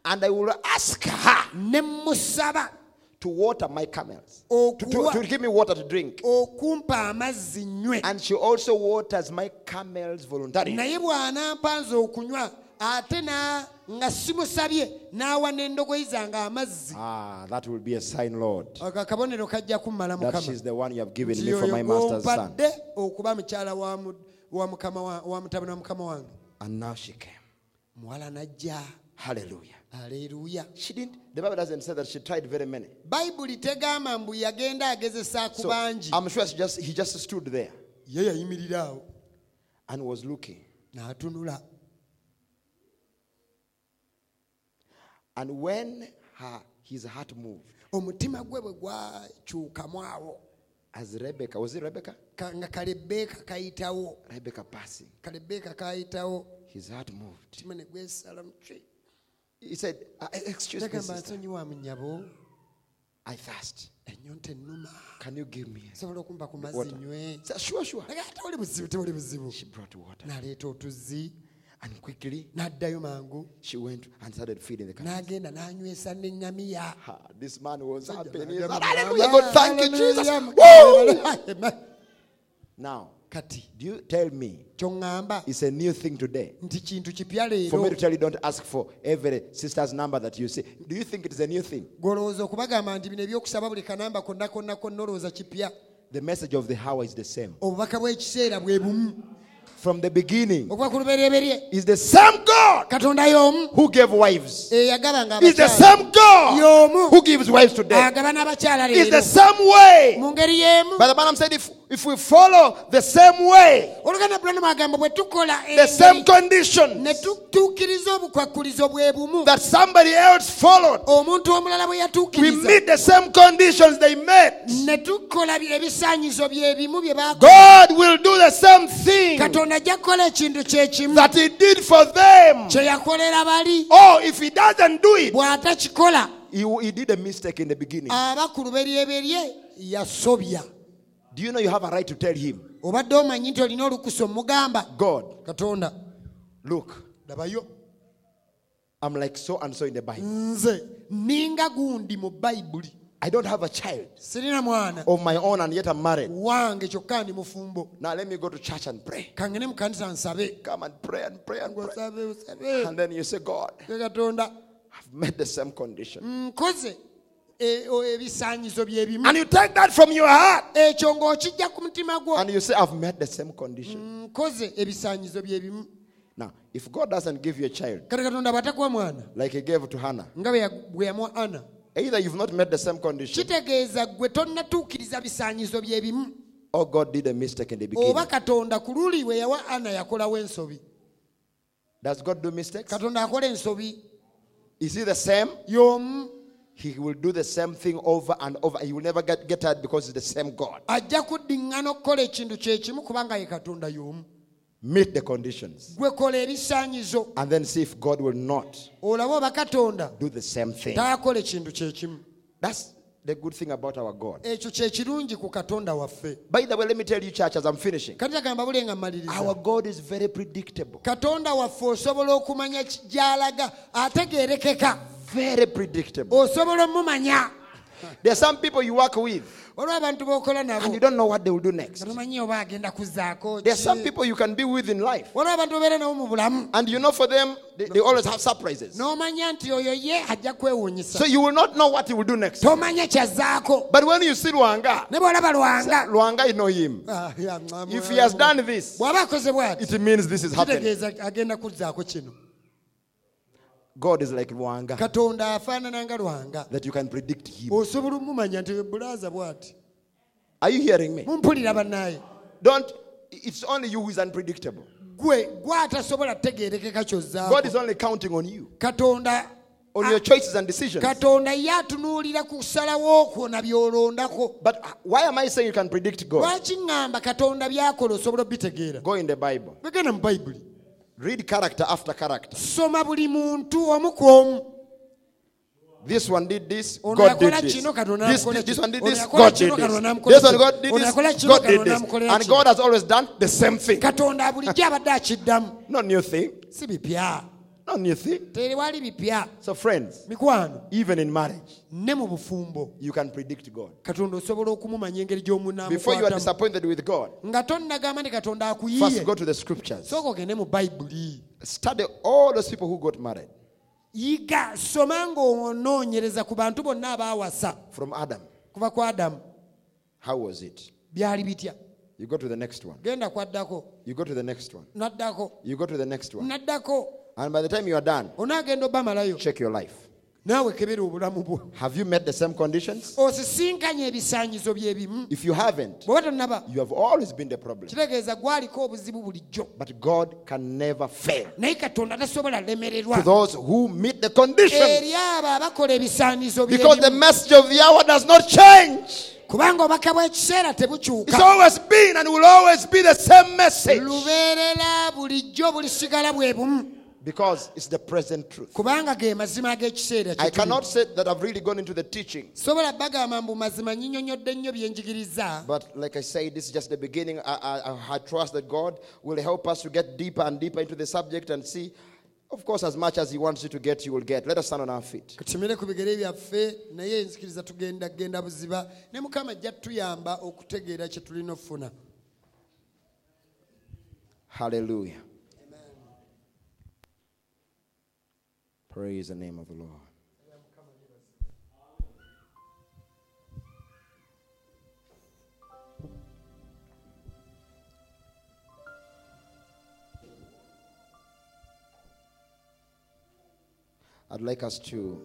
and I will ask her to water my camels, to, to, to give me water to drink. okumpa amazzi nywe And she also waters my camels voluntarily. Naye bw'anampanza okunywa ate na nga simusabye n'awa n'endogoyi zange amazzi Ah, that will be a sign, Lord, ako akabonero kajja kummala that mukama she's the one you have given me for my master's son. gw'ompadde okuba mukyala wa mu- wa mukama wa- wa mutabani wa mukama wange And now she came. muwala najja Hallelujah. aleeruya She didn't, the Bible doesn't say that she tried very many. tegamba mbu yagenda agezesa ku So I'm sure she just, he just stood there ye yayimirira awo and was looking. n'atunula And when her, his heart moved, omutima gwe bwe gwakyukamu awo as Rebecca, was it Rebecca? ka- nga kalebbeeka kayitawo Rebecca passing, kayitawo his heart moved. omutima ne gwesala mutwe He said, "Uh, Excuse me, sister. I thirst. Can you give me? osobola okumpa ku mazzi Water. sure, sure. naye tewali buzibu tewali buzibu She brought water. And quickly, she went and started feeding the camels. n'agenda n'anywesa n'eŋŋamiya Ah, this man was happy. Hallelujah. God, thank you, Jesus. Woo! Now, kati do you tell me it's a new thing today? nti kintu kipya For me to tell you, don't ask for every sister's number that you see. Do you think it is a new thing? The message of the hour is the same. Obubaka bw'ekiseera bwe bumu From the beginning, okuva ku lubereberye is the same God who gave wives. Eh, eyagabanga Is the same God who gives wives today. agaba n'abakyala It's the same way. mu ngeri y'emu But the man said, if, if we follow the same way, oluganda bulanamu agamba bwe tukola the same engeri conditions ne tutuukiriza obukwakkulizo bwe bumu that somebody else followed, omuntu omulala bwe we meet the same conditions they met. ne tukola ebisaanyizo bye bimu bye bakola God will do the same thing ajja kukola ekintu kye kimu. that He did for them. kye yakolera bali. Oh, if He doesn't do it, bw'atakikola He, he did a mistake in the beginning. yasobya. Do you know you have a right to tell Him, obadde omanyi nti olina olukusa omugamba? God, katonda. Look, I'm like so and so in the Bible. nze ninga gundi mu bayibuli I don't have a child of my own and yet I'm married. wange kyokka mufumbo Now let me go to church and pray. kangene mu kanisa nsabe Come and pray and pray and pray. And then you say, God, I've met the same condition. nkoze o- ebisaanyizo bye And you take that from your heart. ng'okijja ku mutima gwo And you say, I've met the same condition. ebisaanyizo Now, if God doesn't give you a child, kati katonda bw'atakuwa mwana like He gave to Hannah, nga bwe ya- bwe yamuwa ana either you've not met the same condition, kitegeeza gwe tonnatuukiriza bisaanyizo bye bimu or God did a mistake in the beginning. oba katonda ku luli we yawa ana yakolawo ensobi Does God do mistakes? katonda akola ensobi Is He the same? y'omu He will do the same thing over and over. He will never get, get tired because He's the same God. Meet the conditions. gwe kola ebisaanyizo And then see if God will not olabe oba katonda do the same thing. taakola ekintu kye kimu That's the good thing about our God. ekyo kye kirungi ku katonda waffe By the way, let me tell you, church, as I'm finishing, kati agamba bule nga our God is very predictable. katonda waffe osobola okumanya ki- gy'alaga ategeerekeka Very predictable. There are some people you work with, waliwo abantu b'okola and you don't know what they will do next. nga tomanyi oba agenda kuzzaako There are some people you can be with in life, waliwo abantu obeera nabo mu bulamu and you know for them, they, they always have surprises. n'omanya nti oyo ye ajja kwewuunyisa So you will not know what he will do next. But when you see Luanga, Luanga, you know him. Ah, If he has done this, bw'aba akoze bw'ati it means this is happening. kitegeeza agenda kuzzaako kino God is like Luanga, katonda afaanana nga lwanga that you can predict him. osobola omumanya nti bulaaza bw'ati Are you hearing me? mumpulira bannaaye Don't, it's only you who is unpredictable. gwe gwe atasobola God kyozzaako is only counting on you, katonda on your choices and decisions. katonda ye atunuulira ku kusalawo kwona by'olondako But uh, why am I saying you can predict God? lwaki ŋŋamba katonda byakola osobola obitegeera Go in the Bible. begenda mu bayibuli Read character after character. soma buli muntu omu ku omu This one did this, God did this. This, this one did this, God did this. This one. God did this, God did this. And. God has always done the same thing. katonda bulijjo abadde akiddamu Not new thing. si bipya Not new thing. tewali bipya So friends, mikwano even in marriage, ne mu bufumbo you can predict God. katonda osobola okumumanya engeri Before you are disappointed with God, nga tonnagamba nti katonda first go to the scriptures. sooka ogende mu bayibuli Study all those people who got married yiga soma ng'onoonyereza ku bantu bonna abaawasa from Adam. kuva ku adamu How was it? byali bitya You go to the next one. genda kwaddako You go to the next one. naddako You go to the next one. naddako And by the time you are done, onaagenda check your life. naawe kebera obulamu bwo Have you met the same conditions? osisinkanye ebisaanyizo bye If you haven't, bw'oba tonnaba you have always been the problem. kitegeeza gwaliko obuzibu bulijjo But God can never fail. naye katonda tasobola To those who meet the conditions. eri abo abakola ebisaanyizo Because the message of the hour does not change. kubanga obubaka bw'ekiseera It's always been and will always be the same message. bulijjo bulisigala bwe bumu because it's the present truth. kubanga ge mazima ag'ekiseera I cannot say that I've really gone into the teaching. sobola bagamba mbu mazima nyinyonyodde nnyo byenjigiriza But like I say, this is just the beginning. I, I, I trust that God will help us to get deeper and deeper into the subject and see, of course, as much as He wants you to get, you will get. Let us stand on our feet. tutimire ku bigere byaffe naye nzikiriza tugenda genda buziba ne mukama ajja tuyamba okutegeera kye tulina okufuna Hallelujah. Praise the name of the Lord. I'd like us to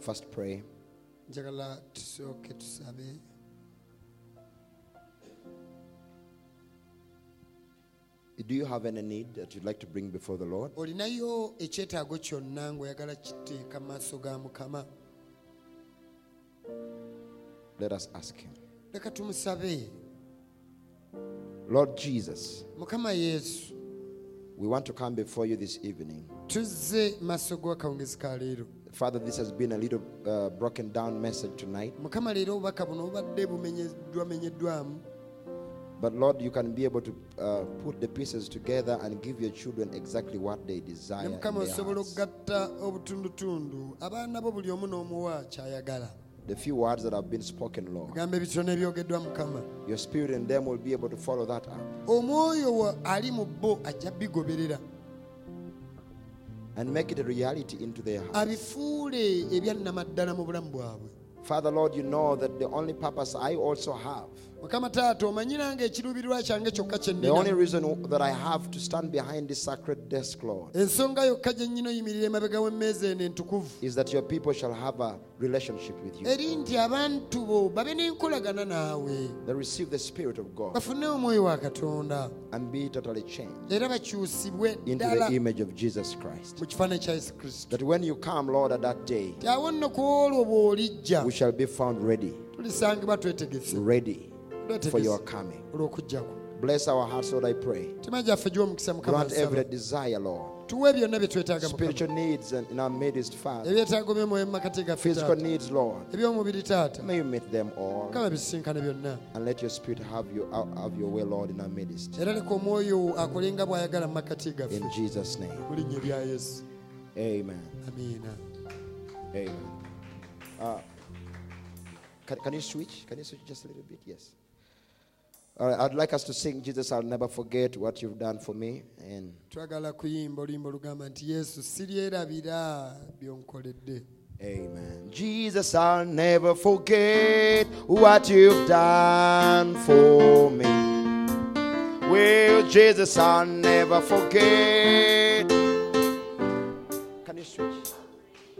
first pray. Do you have any need that you'd like to bring before the Lord? olinayo ekyetaago kyonna ng'oyagala kiteeka mu maaso ga mukama Let us ask Him. leka tumusabe Lord Jesus, mukama yesu we want to come before you this evening. tuzze mu maaso g'akawungezi ka leero Father, this has been a little uh, broken down message tonight. mukama leero obubaka buno bubadde bumenyeddwa menyeddwamu But Lord, you can be able to uh, put the pieces together and give your children exactly what they desire. in their hearts. okugatta obutundutundu abaana bo buli omu n'omuwa kyayagala The few words that have been spoken, Lord, bigambo ebitono ebyogeddwa mukama your spirit in them will be able to follow that up omwoyo wa- ali mu bo ajja bigoberera and make it a reality into their hearts. abifuule ebyannamaddala mu bulamu bwabwe Father, Lord, you know that the only purpose I also have, mukama taata omanyi nange ekiruubirirwa kyange kyokka the only reason that I have to stand behind this sacred desk, Lord, ensonga yokka gye nnyina oyimirira emabega w'emmeeza eno entukuvu. is that your people shall have a relationship with you. eri nti abantu bo babe n'enkolagana naawe. They receive the Spirit of God bafune omwoyo wa katonda. and be totally changed era bakyusibwe into ddala the image of Jesus Christ. mu kifaananyi kya yesu kristo. That when you come, Lord, at that day, ti awo nno ku olwo bw'olijja we shall be found ready, tulisangibwa twetegese ready for your coming. Bless our hearts, Lord, I pray. mitima gyaffe gy'omukisa Grant every desire, Lord. tuwe byonna bye twetaaga mukama Spiritual needs and in our midst, Father. ebyetaago by'omwoyo mu makati gaffe Physical needs, Lord. May you meet them all. mukama bisinkane byonna And let your spirit have your, have your way, Lord, in our midst. era leka omwoyo akole nga bw'ayagala mu makati gaffe In Jesus' name. mu linnya lya yesu Amen. Amen. Uh, can, can you switch? Can you switch just a little bit? Yes. All right, I'd like us to sing Jesus, I'll never forget what you've done for me. And twagala kuyimba oluyimba olugamba nti yesu siryerabira by'onkoledde amen. Jesus, I'll never forget what you've done for me. Well, Jesus, I'll never forget